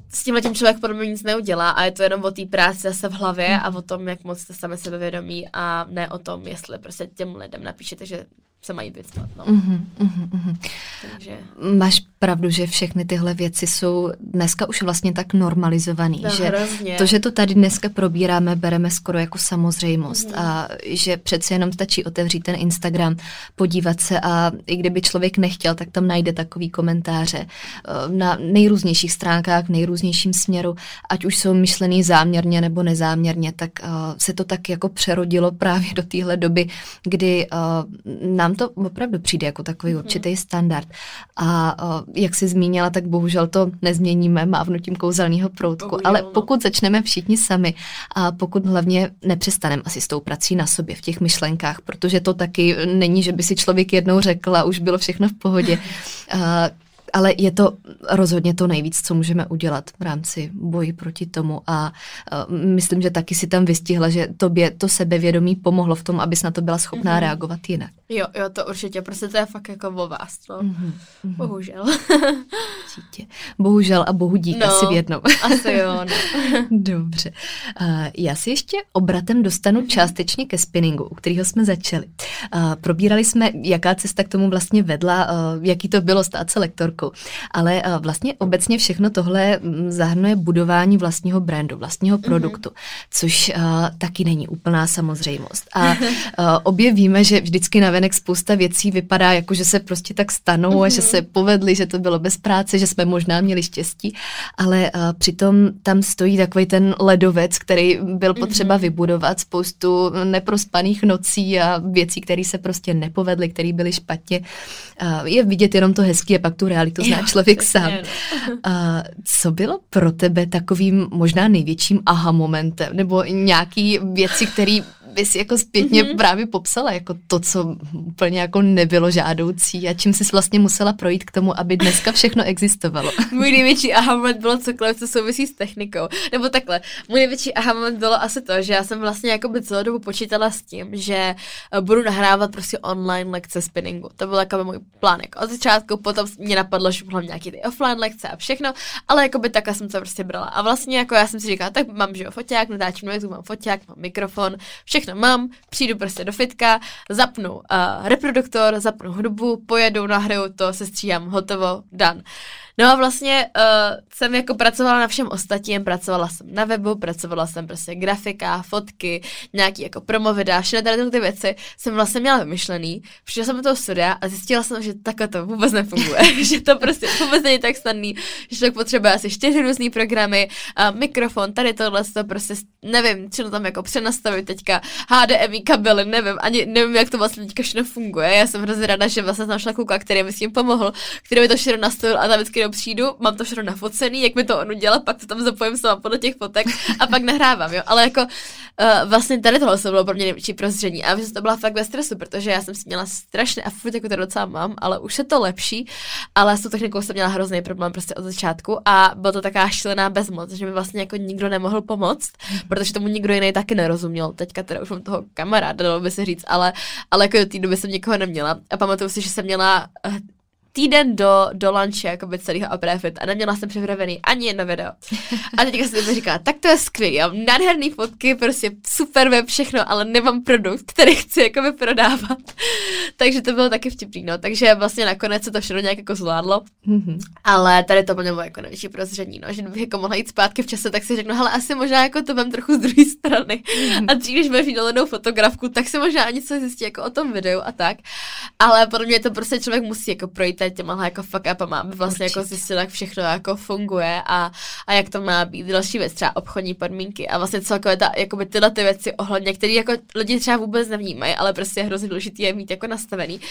s tím tím člověk podle mě nic neudělá a je to jenom o té práci zase v hlavě a o tom, jak moc jste sami sebevědomí a ne o tom, jestli prostě těm lidem napíšete, že se mají vycpat. No. Mm-hmm, mm-hmm. Takže... Máš pravdu, že všechny tyhle věci jsou dneska už vlastně tak normalizovaný, no, že hrozně. to, že to tady dneska probíráme, bereme skoro jako samozřejmost mm-hmm. a že přece jenom stačí otevřít ten Instagram, podívat se a i kdyby člověk nechtěl, tak tam najde takový komentáře eh, na nejrůznějších stránkách, v nejrůznějším směru, ať už jsou myšlený záměrně nebo nezáměrně, tak uh, se to tak jako přerodilo právě do téhle doby, kdy uh, nám to opravdu přijde jako takový mm-hmm. určitý standard. A jak jsi zmínila, tak bohužel to nezměníme mávnutím kouzelného proutku. Bohužel, Ale no. pokud začneme všichni sami a pokud hlavně nepřestaneme asi s tou prací na sobě v těch myšlenkách, protože to taky není, že by si člověk jednou řekl a už bylo všechno v pohodě. ale je to rozhodně to nejvíc, co můžeme udělat v rámci boji proti tomu a myslím, že taky si tam vystihla, že tobě to sebevědomí pomohlo v tom, abys na to byla schopná mm-hmm. reagovat jinak. Jo, jo, to určitě, prostě to je fakt jako o vás, no. Mm-hmm. Bohužel. Určitě. Bohužel a bohu dík no, asi v jednom. asi jo, no. Dobře. Uh, já si ještě obratem dostanu částečně ke spinningu, u kterého jsme začali. Uh, probírali jsme, jaká cesta k tomu vlastně vedla, uh, jaký to bylo stát se lektorkou. Ale uh, vlastně obecně všechno tohle mm, zahrnuje budování vlastního brandu, vlastního mhm. produktu, mm-hmm. což uh, taky není úplná samozřejmost. A uh, obě víme, že vždycky na navenek spousta věcí vypadá jako, že se prostě tak stanou mm-hmm. a že mhm. se povedly, že to bylo bez práce, že jsme možná měli štěstí, ale uh, přitom tam stojí takový ten ledovec, který byl potřeba mm-hmm. vybudovat, spoustu neprospaných nocí a věcí, které se prostě nepovedly, které byly špatně. Uh, je vidět jenom to hezký a pak tu realitu zná jo, člověk sám. Uh, co bylo pro tebe takovým možná největším aha momentem, nebo nějaký věci, které bys jako zpětně mm-hmm. právě popsala jako to, co úplně jako nebylo žádoucí a čím jsi vlastně musela projít k tomu, aby dneska všechno existovalo. Můj největší aha moment bylo cokoliv, co souvisí s technikou. Nebo takhle, můj největší aha moment bylo asi to, že já jsem vlastně jako by celou dobu počítala s tím, že eh, budu nahrávat prostě online lekce spinningu. To byl jako můj plán jako od začátku, potom mě napadlo, že budu nějaký ty offline lekce a všechno, ale jako by takhle jsem to prostě brala. A vlastně jako já jsem si říkala, tak mám, že jo, foťák, natáčím na mám foťák, mám mikrofon, všechno mám, přijdu prostě do fitka, zapnu uh, reproduktor, zapnu hudbu, pojedu, nahraju to, sestříhám, hotovo, done. No a vlastně uh, jsem jako pracovala na všem ostatním, pracovala jsem na webu, pracovala jsem prostě grafika, fotky, nějaký jako promo videa, všechny tady ty věci jsem vlastně měla vymyšlený. Přišla jsem do toho studia a zjistila jsem, že takhle to vůbec nefunguje, že to prostě vůbec není tak snadný, že to potřebuje asi čtyři různé programy, uh, mikrofon, tady tohle, to prostě nevím, co tam jako přenastavit teďka, HDMI kabely, nevím, ani nevím, jak to vlastně teďka všechno funguje. Já jsem hrozně ráda, že vlastně našla kluka, který mi s tím pomohl, který mi to všechno nastavil a tam vždycky většinou přijdu, mám to všechno nafocený, jak mi to on udělal, pak to tam zapojím sama podle těch fotek a pak nahrávám, jo. Ale jako uh, vlastně tady tohle bylo pro mě největší prozření a že to byla fakt ve stresu, protože já jsem si měla strašně a furt jako to docela mám, ale už je to lepší, ale s tou technikou jsem měla hrozný problém prostě od začátku a byla to taková šílená bezmoc, že mi vlastně jako nikdo nemohl pomoct, protože tomu nikdo jiný taky nerozuměl. Teďka teda už mám toho kamaráda, dalo by se říct, ale, ale jako do té doby jsem někoho neměla. A pamatuju si, že jsem měla eh, týden do, do lunche jakoby celého Aprefit a neměla jsem připravený ani jedno video. A teďka jsem si říkala, tak to je skvělé, já mám nádherný fotky, prostě super web, všechno, ale nemám produkt, který chci jakoby prodávat. Takže to bylo taky vtipný, no. Takže vlastně nakonec se to všechno nějak jako zvládlo. Mm-hmm. Ale tady to bylo jako největší prozření, no, že bych jako mohla jít zpátky v čase, tak si řeknu, hele, asi možná jako to mám trochu z druhé strany. Mm-hmm. A dřív, když budeš mít fotografku, tak si možná něco zjistí jako o tom videu a tak. Ale podle mě to prostě člověk musí jako projít těma jako fuck upama, aby vlastně jako Určitě. jako zjistil, jak všechno jako funguje a, a jak to má být. Další věc, třeba obchodní podmínky a vlastně celkově ta, jakoby tyhle ty věci ohledně, které jako lidi třeba vůbec nevnímají, ale prostě je hrozně důležité je mít jako nastavený.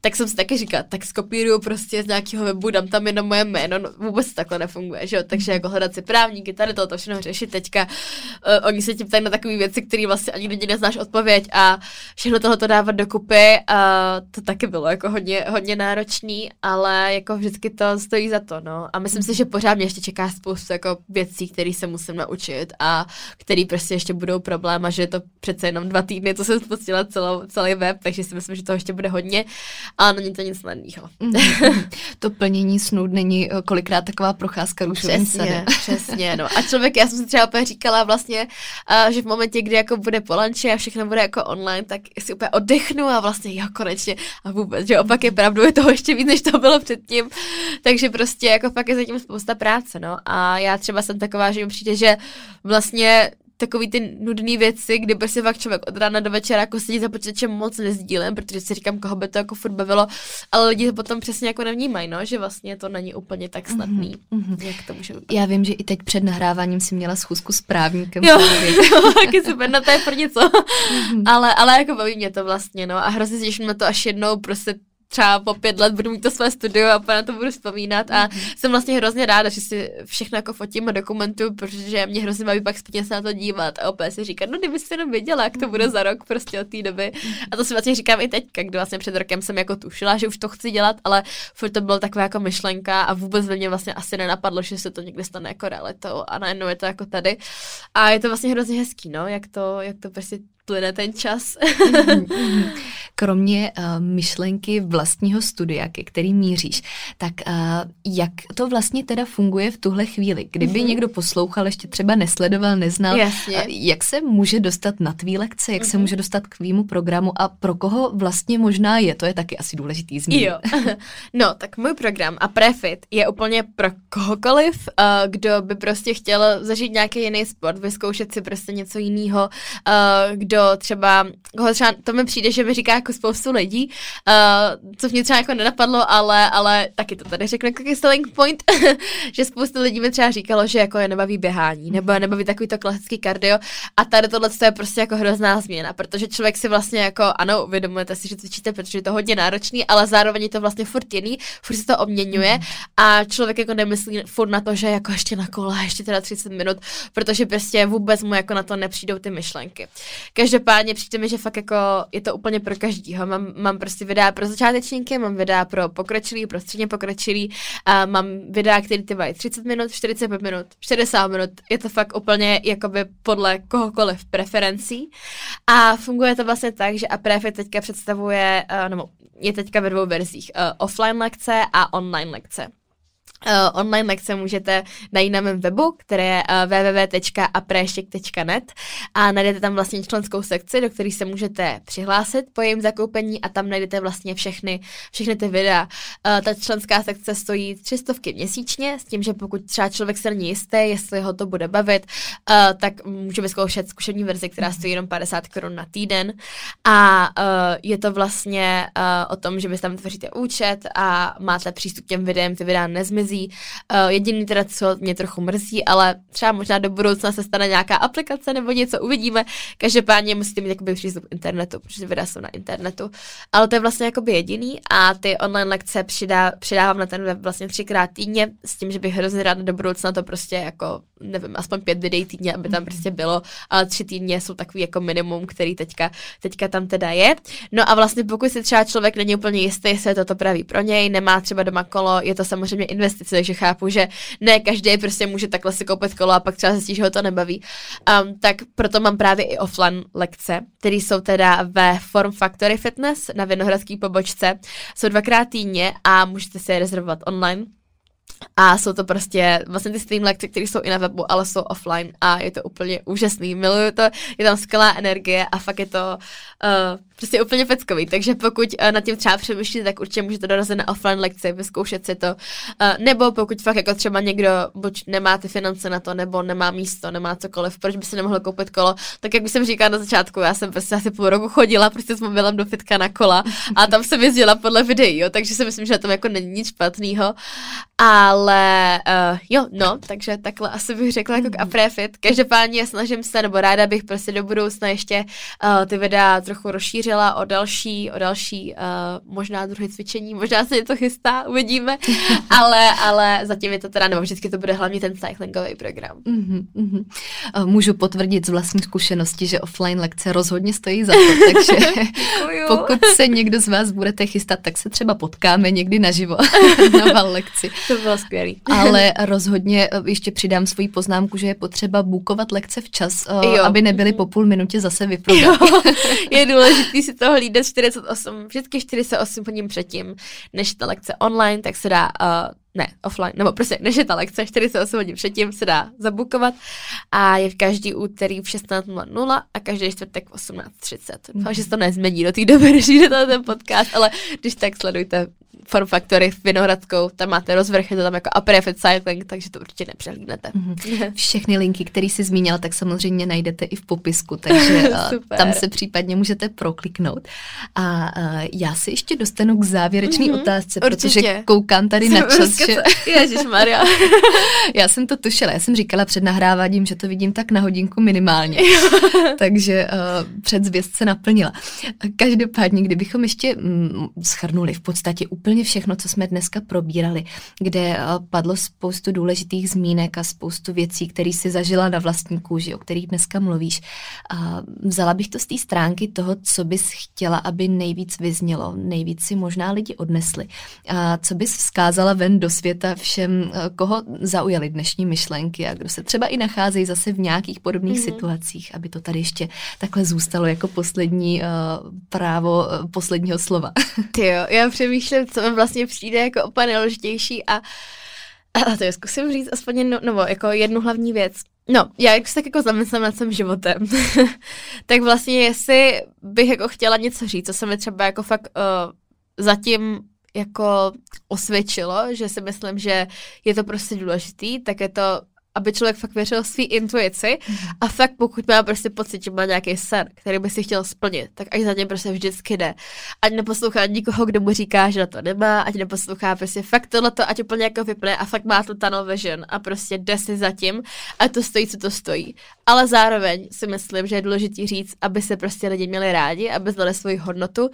Tak jsem si taky říkala, tak skopíruju prostě z nějakého webu, dám tam jenom moje jméno, no, vůbec takhle nefunguje, že jo? Takže jako hledat si právníky, tady to, to všechno řešit teďka. Uh, oni se tím ptají na takové věci, které vlastně ani lidi neznáš odpověď a všechno tohle to dávat dokupy a to taky bylo jako hodně, hodně náročný, ale jako vždycky to stojí za to, no. A myslím si, že pořád mě ještě čeká spoustu jako věcí, které se musím naučit a které prostě ještě budou problém a že je to přece jenom dva týdny, co jsem spustila celou, celý web, takže si myslím, že to ještě bude hodně, a není to nic snadného. Mm-hmm. to plnění snů není eh, kolikrát taková procházka růžovým Přesně, přesně, no. A člověk, já jsem si třeba úplně říkala vlastně, uh, že v momentě, kdy jako bude po lanči a všechno bude jako online, tak si úplně oddechnu a vlastně jo, konečně a vůbec, že opak je pravdu, je toho ještě víc, než to bylo předtím. Takže prostě jako fakt je zatím spousta práce, no. A já třeba jsem taková, že mi přijde, že vlastně takový ty nudné věci, kdy prostě fakt člověk od rána do večera jako sedí za počítačem moc nezdílem, protože si říkám, koho by to jako furt bavilo, ale lidi to potom přesně jako nevnímají, no, že vlastně to není úplně tak snadný, mm-hmm. jak to může vypadat. Já vím, že i teď před nahráváním si měla schůzku s právníkem. Jo, taky super, no to je pro něco. Mm-hmm. ale, ale jako baví mě to vlastně, no a hrozně těším na to, až jednou prostě třeba po pět let budu mít to své studio a na to budu vzpomínat a mm-hmm. jsem vlastně hrozně ráda, že si všechno jako fotím a dokumentuju, protože mě hrozně baví pak zpětně se na to dívat a opět si říkat, no kdybyste jenom věděla, jak to bude za rok prostě od té doby. A to si vlastně říkám i teď, kdy vlastně před rokem jsem jako tušila, že už to chci dělat, ale furt to bylo taková jako myšlenka a vůbec ve mě vlastně asi nenapadlo, že se to někdy stane jako realitou a najednou je to jako tady. A je to vlastně hrozně hezký, no, jak to, jak to prostě plyne ten čas. Kromě uh, myšlenky vlastního studia, ke který míříš, tak uh, jak to vlastně teda funguje v tuhle chvíli? Kdyby mm-hmm. někdo poslouchal, ještě třeba nesledoval, neznal, Jasně. Uh, jak se může dostat na tvý lekce, jak mm-hmm. se mhm. může dostat k tvýmu programu a pro koho vlastně možná je, to je taky asi důležitý zmínit. Jo. No, tak můj program a Prefit je úplně pro kohokoliv, uh, kdo by prostě chtěl zažít nějaký jiný sport, vyzkoušet si prostě něco jiného, uh, kdo kdo třeba, koho třeba, to mi přijde, že mi říká jako spoustu lidí, uh, co mě třeba jako nenapadlo, ale, ale taky to tady řeknu jako selling point, že spoustu lidí mi třeba říkalo, že jako je nebaví běhání, nebo je nebaví takový to klasický kardio a tady tohle je prostě jako hrozná změna, protože člověk si vlastně jako, ano, uvědomujete si, že cvičíte, protože je to hodně náročný, ale zároveň je to vlastně furt jiný, furt se to obměňuje a člověk jako nemyslí furt na to, že jako ještě na kola, ještě teda 30 minut, protože prostě vůbec mu jako na to nepřijdou ty myšlenky. Každopádně přijde mi, že fakt jako je to úplně pro každýho. Mám, mám prostě videa pro začátečníky, mám videa pro pokročilý, pro středně pokročilý, a mám videa, které trvají 30 minut, 45 minut, 60 minut. Je to fakt úplně jakoby podle kohokoliv preferencí. A funguje to vlastně tak, že Apref teďka představuje, uh, nebo je teďka ve dvou verzích, uh, offline lekce a online lekce. Uh, online lekce můžete najít na mém webu, které je uh, www.apreštěk.net a najdete tam vlastně členskou sekci, do které se můžete přihlásit po jejím zakoupení a tam najdete vlastně všechny, všechny ty videa. Uh, ta členská sekce stojí 300 měsíčně s tím, že pokud třeba člověk se není jistý, jestli ho to bude bavit, tak může vyzkoušet zkušební verzi, která stojí jenom 50 korun na týden a je to vlastně o tom, že vy tam vytvoříte účet a máte přístup k těm videem, ty videa nezmizí mrzí. Uh, jediný teda, co mě trochu mrzí, ale třeba možná do budoucna se stane nějaká aplikace nebo něco, uvidíme. Každopádně musíte mít jakoby přístup k internetu, protože videa jsou na internetu. Ale to je vlastně jakoby jediný a ty online lekce přidá, přidávám na ten web vlastně třikrát týdně s tím, že bych hrozně ráda do budoucna to prostě jako, nevím, aspoň pět videí týdně, aby tam prostě bylo, ale tři týdně jsou takový jako minimum, který teďka, teďka tam teda je. No a vlastně pokud si třeba člověk není úplně jistý, jestli je to to pravý pro něj, nemá třeba doma kolo, je to samozřejmě investice, takže chápu, že ne každý prostě může takhle si koupit kolo a pak třeba zjistí, že ho to nebaví. Um, tak proto mám právě i offline lekce, které jsou teda ve Form Factory Fitness na Vinohradské pobočce. Jsou dvakrát týdně a můžete si je rezervovat online. A jsou to prostě vlastně ty stream lekce, které jsou i na webu, ale jsou offline a je to úplně úžasný. Miluju to, je tam skvělá energie a fakt je to uh, prostě úplně peckový. Takže pokud uh, nad tím třeba přemýšlíte, tak určitě můžete dorazit na offline lekce, vyzkoušet si to. Uh, nebo pokud fakt jako třeba někdo buď nemá ty finance na to, nebo nemá místo, nemá cokoliv, proč by si nemohl koupit kolo, tak jak jsem říkala na začátku, já jsem prostě asi půl roku chodila prostě s mobilem do fitka na kola a tam jsem jezdila podle videí, jo, takže si myslím, že to jako není nic špatného. Ale uh, jo, no, takže takhle asi bych řekla jako k. Aprefit. Každopádně snažím se, nebo ráda bych prostě do budoucna ještě uh, ty videa trochu rozšířila o další, o další uh, možná druhé cvičení, možná se něco chystá, uvidíme, ale, ale zatím je to teda, nebo vždycky to bude hlavně ten cyclingový program. Mm-hmm. Můžu potvrdit z vlastní zkušenosti, že offline lekce rozhodně stojí za to, takže pokud se někdo z vás budete chystat, tak se třeba potkáme někdy naživo na lekci. To bylo skvělý. Ale rozhodně eh, ještě přidám svoji poznámku, že je potřeba bukovat lekce včas, jo. aby nebyly po půl minutě zase vyprodané. Je důležité si to hlídat 48, vždycky 48 hodin předtím, než ta lekce online, tak se dá uh, ne, offline, nebo prostě než je ta lekce, 48 hodin předtím se dá zabukovat a je v každý úterý v 16.00 a každý čtvrtek v 18.30. Mm. Takže se to nezmění do té doby, než jde ten podcast, ale když tak sledujte Form Factory v Vinohradskou, tam máte rozvrh, je to tam jako Aprefit Cycling, takže to určitě nepřehlídnete. Mm-hmm. Všechny linky, které jsi zmínila, tak samozřejmě najdete i v popisku, takže eh, tam se případně můžete prokliknout. A uh, já si ještě dostanu k závěrečné mm-hmm. otázce, určitě. protože koukám tady na čas, že... Ježíš Maria. já jsem to tušila, já jsem říkala před nahráváním, že to vidím tak na hodinku minimálně, takže uh, předzvěst se naplnila. Každopádně, kdybychom ještě mm, schrnuli v podstatě úplně úplně všechno, co jsme dneska probírali, kde eh, padlo spoustu důležitých zmínek a spoustu věcí, které si zažila na vlastní kůži, o kterých dneska mluvíš. A vzala bych to z té stránky toho, co bys chtěla, aby nejvíc vyznělo, nejvíc si možná lidi odnesli. A co bys vzkázala ven do světa všem, eh, koho zaujaly dnešní myšlenky a kdo se třeba i nacházejí zase v nějakých podobných mm-hmm. situacích, aby to tady ještě takhle zůstalo jako poslední uh, právo uh, posledního slova. Ty jo, já přemýšlím, co mi vlastně přijde jako úplně neložitější a, a to je zkusím říct aspoň jednu, nebo jako jednu hlavní věc. No, já jak se tak jako zamyslím nad svým životem, tak vlastně jestli bych jako chtěla něco říct, co se mi třeba jako fakt uh, zatím jako osvědčilo, že si myslím, že je to prostě důležitý, tak je to aby člověk fakt věřil své intuici mm. a fakt pokud má prostě pocit, že má nějaký sen, který by si chtěl splnit, tak ať za ně prostě vždycky jde. Ať neposlouchá nikoho, kdo mu říká, že na to nemá, ať neposlouchá prostě fakt tohleto, ať úplně jako vypne a fakt má tu tunnel vision a prostě jde si za tím a to stojí, co to stojí. Ale zároveň si myslím, že je důležitý říct, aby se prostě lidi měli rádi, aby znali svoji hodnotu,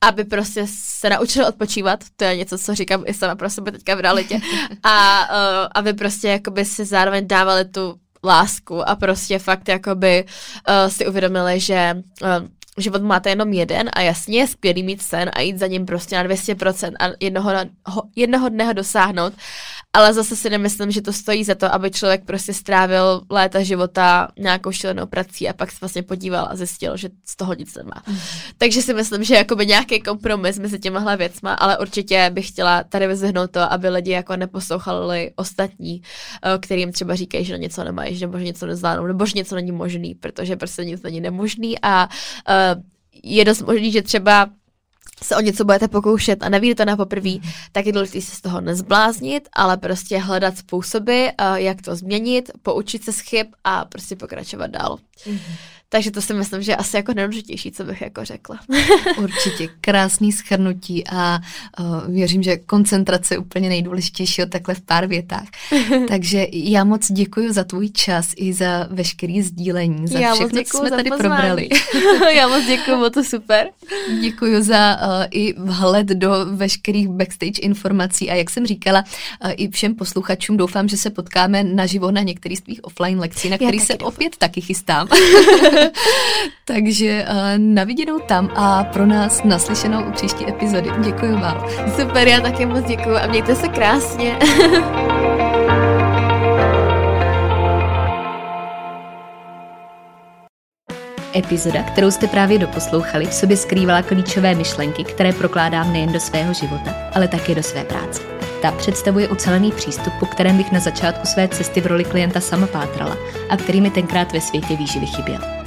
aby prostě se naučili odpočívat, to je něco, co říkám i sama pro sebe teďka v realitě, a uh, aby prostě jakoby si zároveň dávali tu lásku a prostě fakt jakoby uh, si uvědomili, že uh, život máte jenom jeden a jasně je skvělý mít sen a jít za ním prostě na 200% a jednoho, ho, jednoho dne ho dosáhnout, ale zase si nemyslím, že to stojí za to, aby člověk prostě strávil léta života nějakou šílenou prací a pak se vlastně podíval a zjistil, že z toho nic nemá. Mm. Takže si myslím, že jakoby nějaký kompromis mezi těmahle věcma, ale určitě bych chtěla tady vyzvihnout to, aby lidi jako neposlouchali ostatní, eh, kterým třeba říkají, že něco nemají, že nebo že něco nezvládnou, nebo že něco není možný, protože prostě nic není nemožný a uh, je dost možný, že třeba se o něco budete pokoušet a nevíte to na poprví, tak je důležité se z toho nezbláznit, ale prostě hledat způsoby, uh, jak to změnit, poučit se z chyb a prostě pokračovat dál. Mm. Takže to si myslím, že je asi jako nejdůležitější, co bych jako řekla. Určitě krásný schrnutí a uh, věřím, že koncentrace je úplně nejdůležitější takhle v pár větách. Takže já moc děkuji za tvůj čas i za veškerý sdílení, za já všechno, co jsme tady pozvání. probrali. já moc děkuji, bylo to super. Děkuji za uh, i vhled do veškerých backstage informací a jak jsem říkala, uh, i všem posluchačům doufám, že se potkáme naživo na některých z tvých offline lekcí, na který se doufám. opět taky chystám. Takže uh, naviděnou tam a pro nás naslyšenou u příští epizody. Děkuji vám. Super, já taky moc děkuji a mějte se krásně. Epizoda, kterou jste právě doposlouchali, v sobě skrývala klíčové myšlenky, které prokládám nejen do svého života, ale také do své práce. Ta představuje ucelený přístup, po kterém bych na začátku své cesty v roli klienta sama pátrala a který mi tenkrát ve světě výživy chyběl.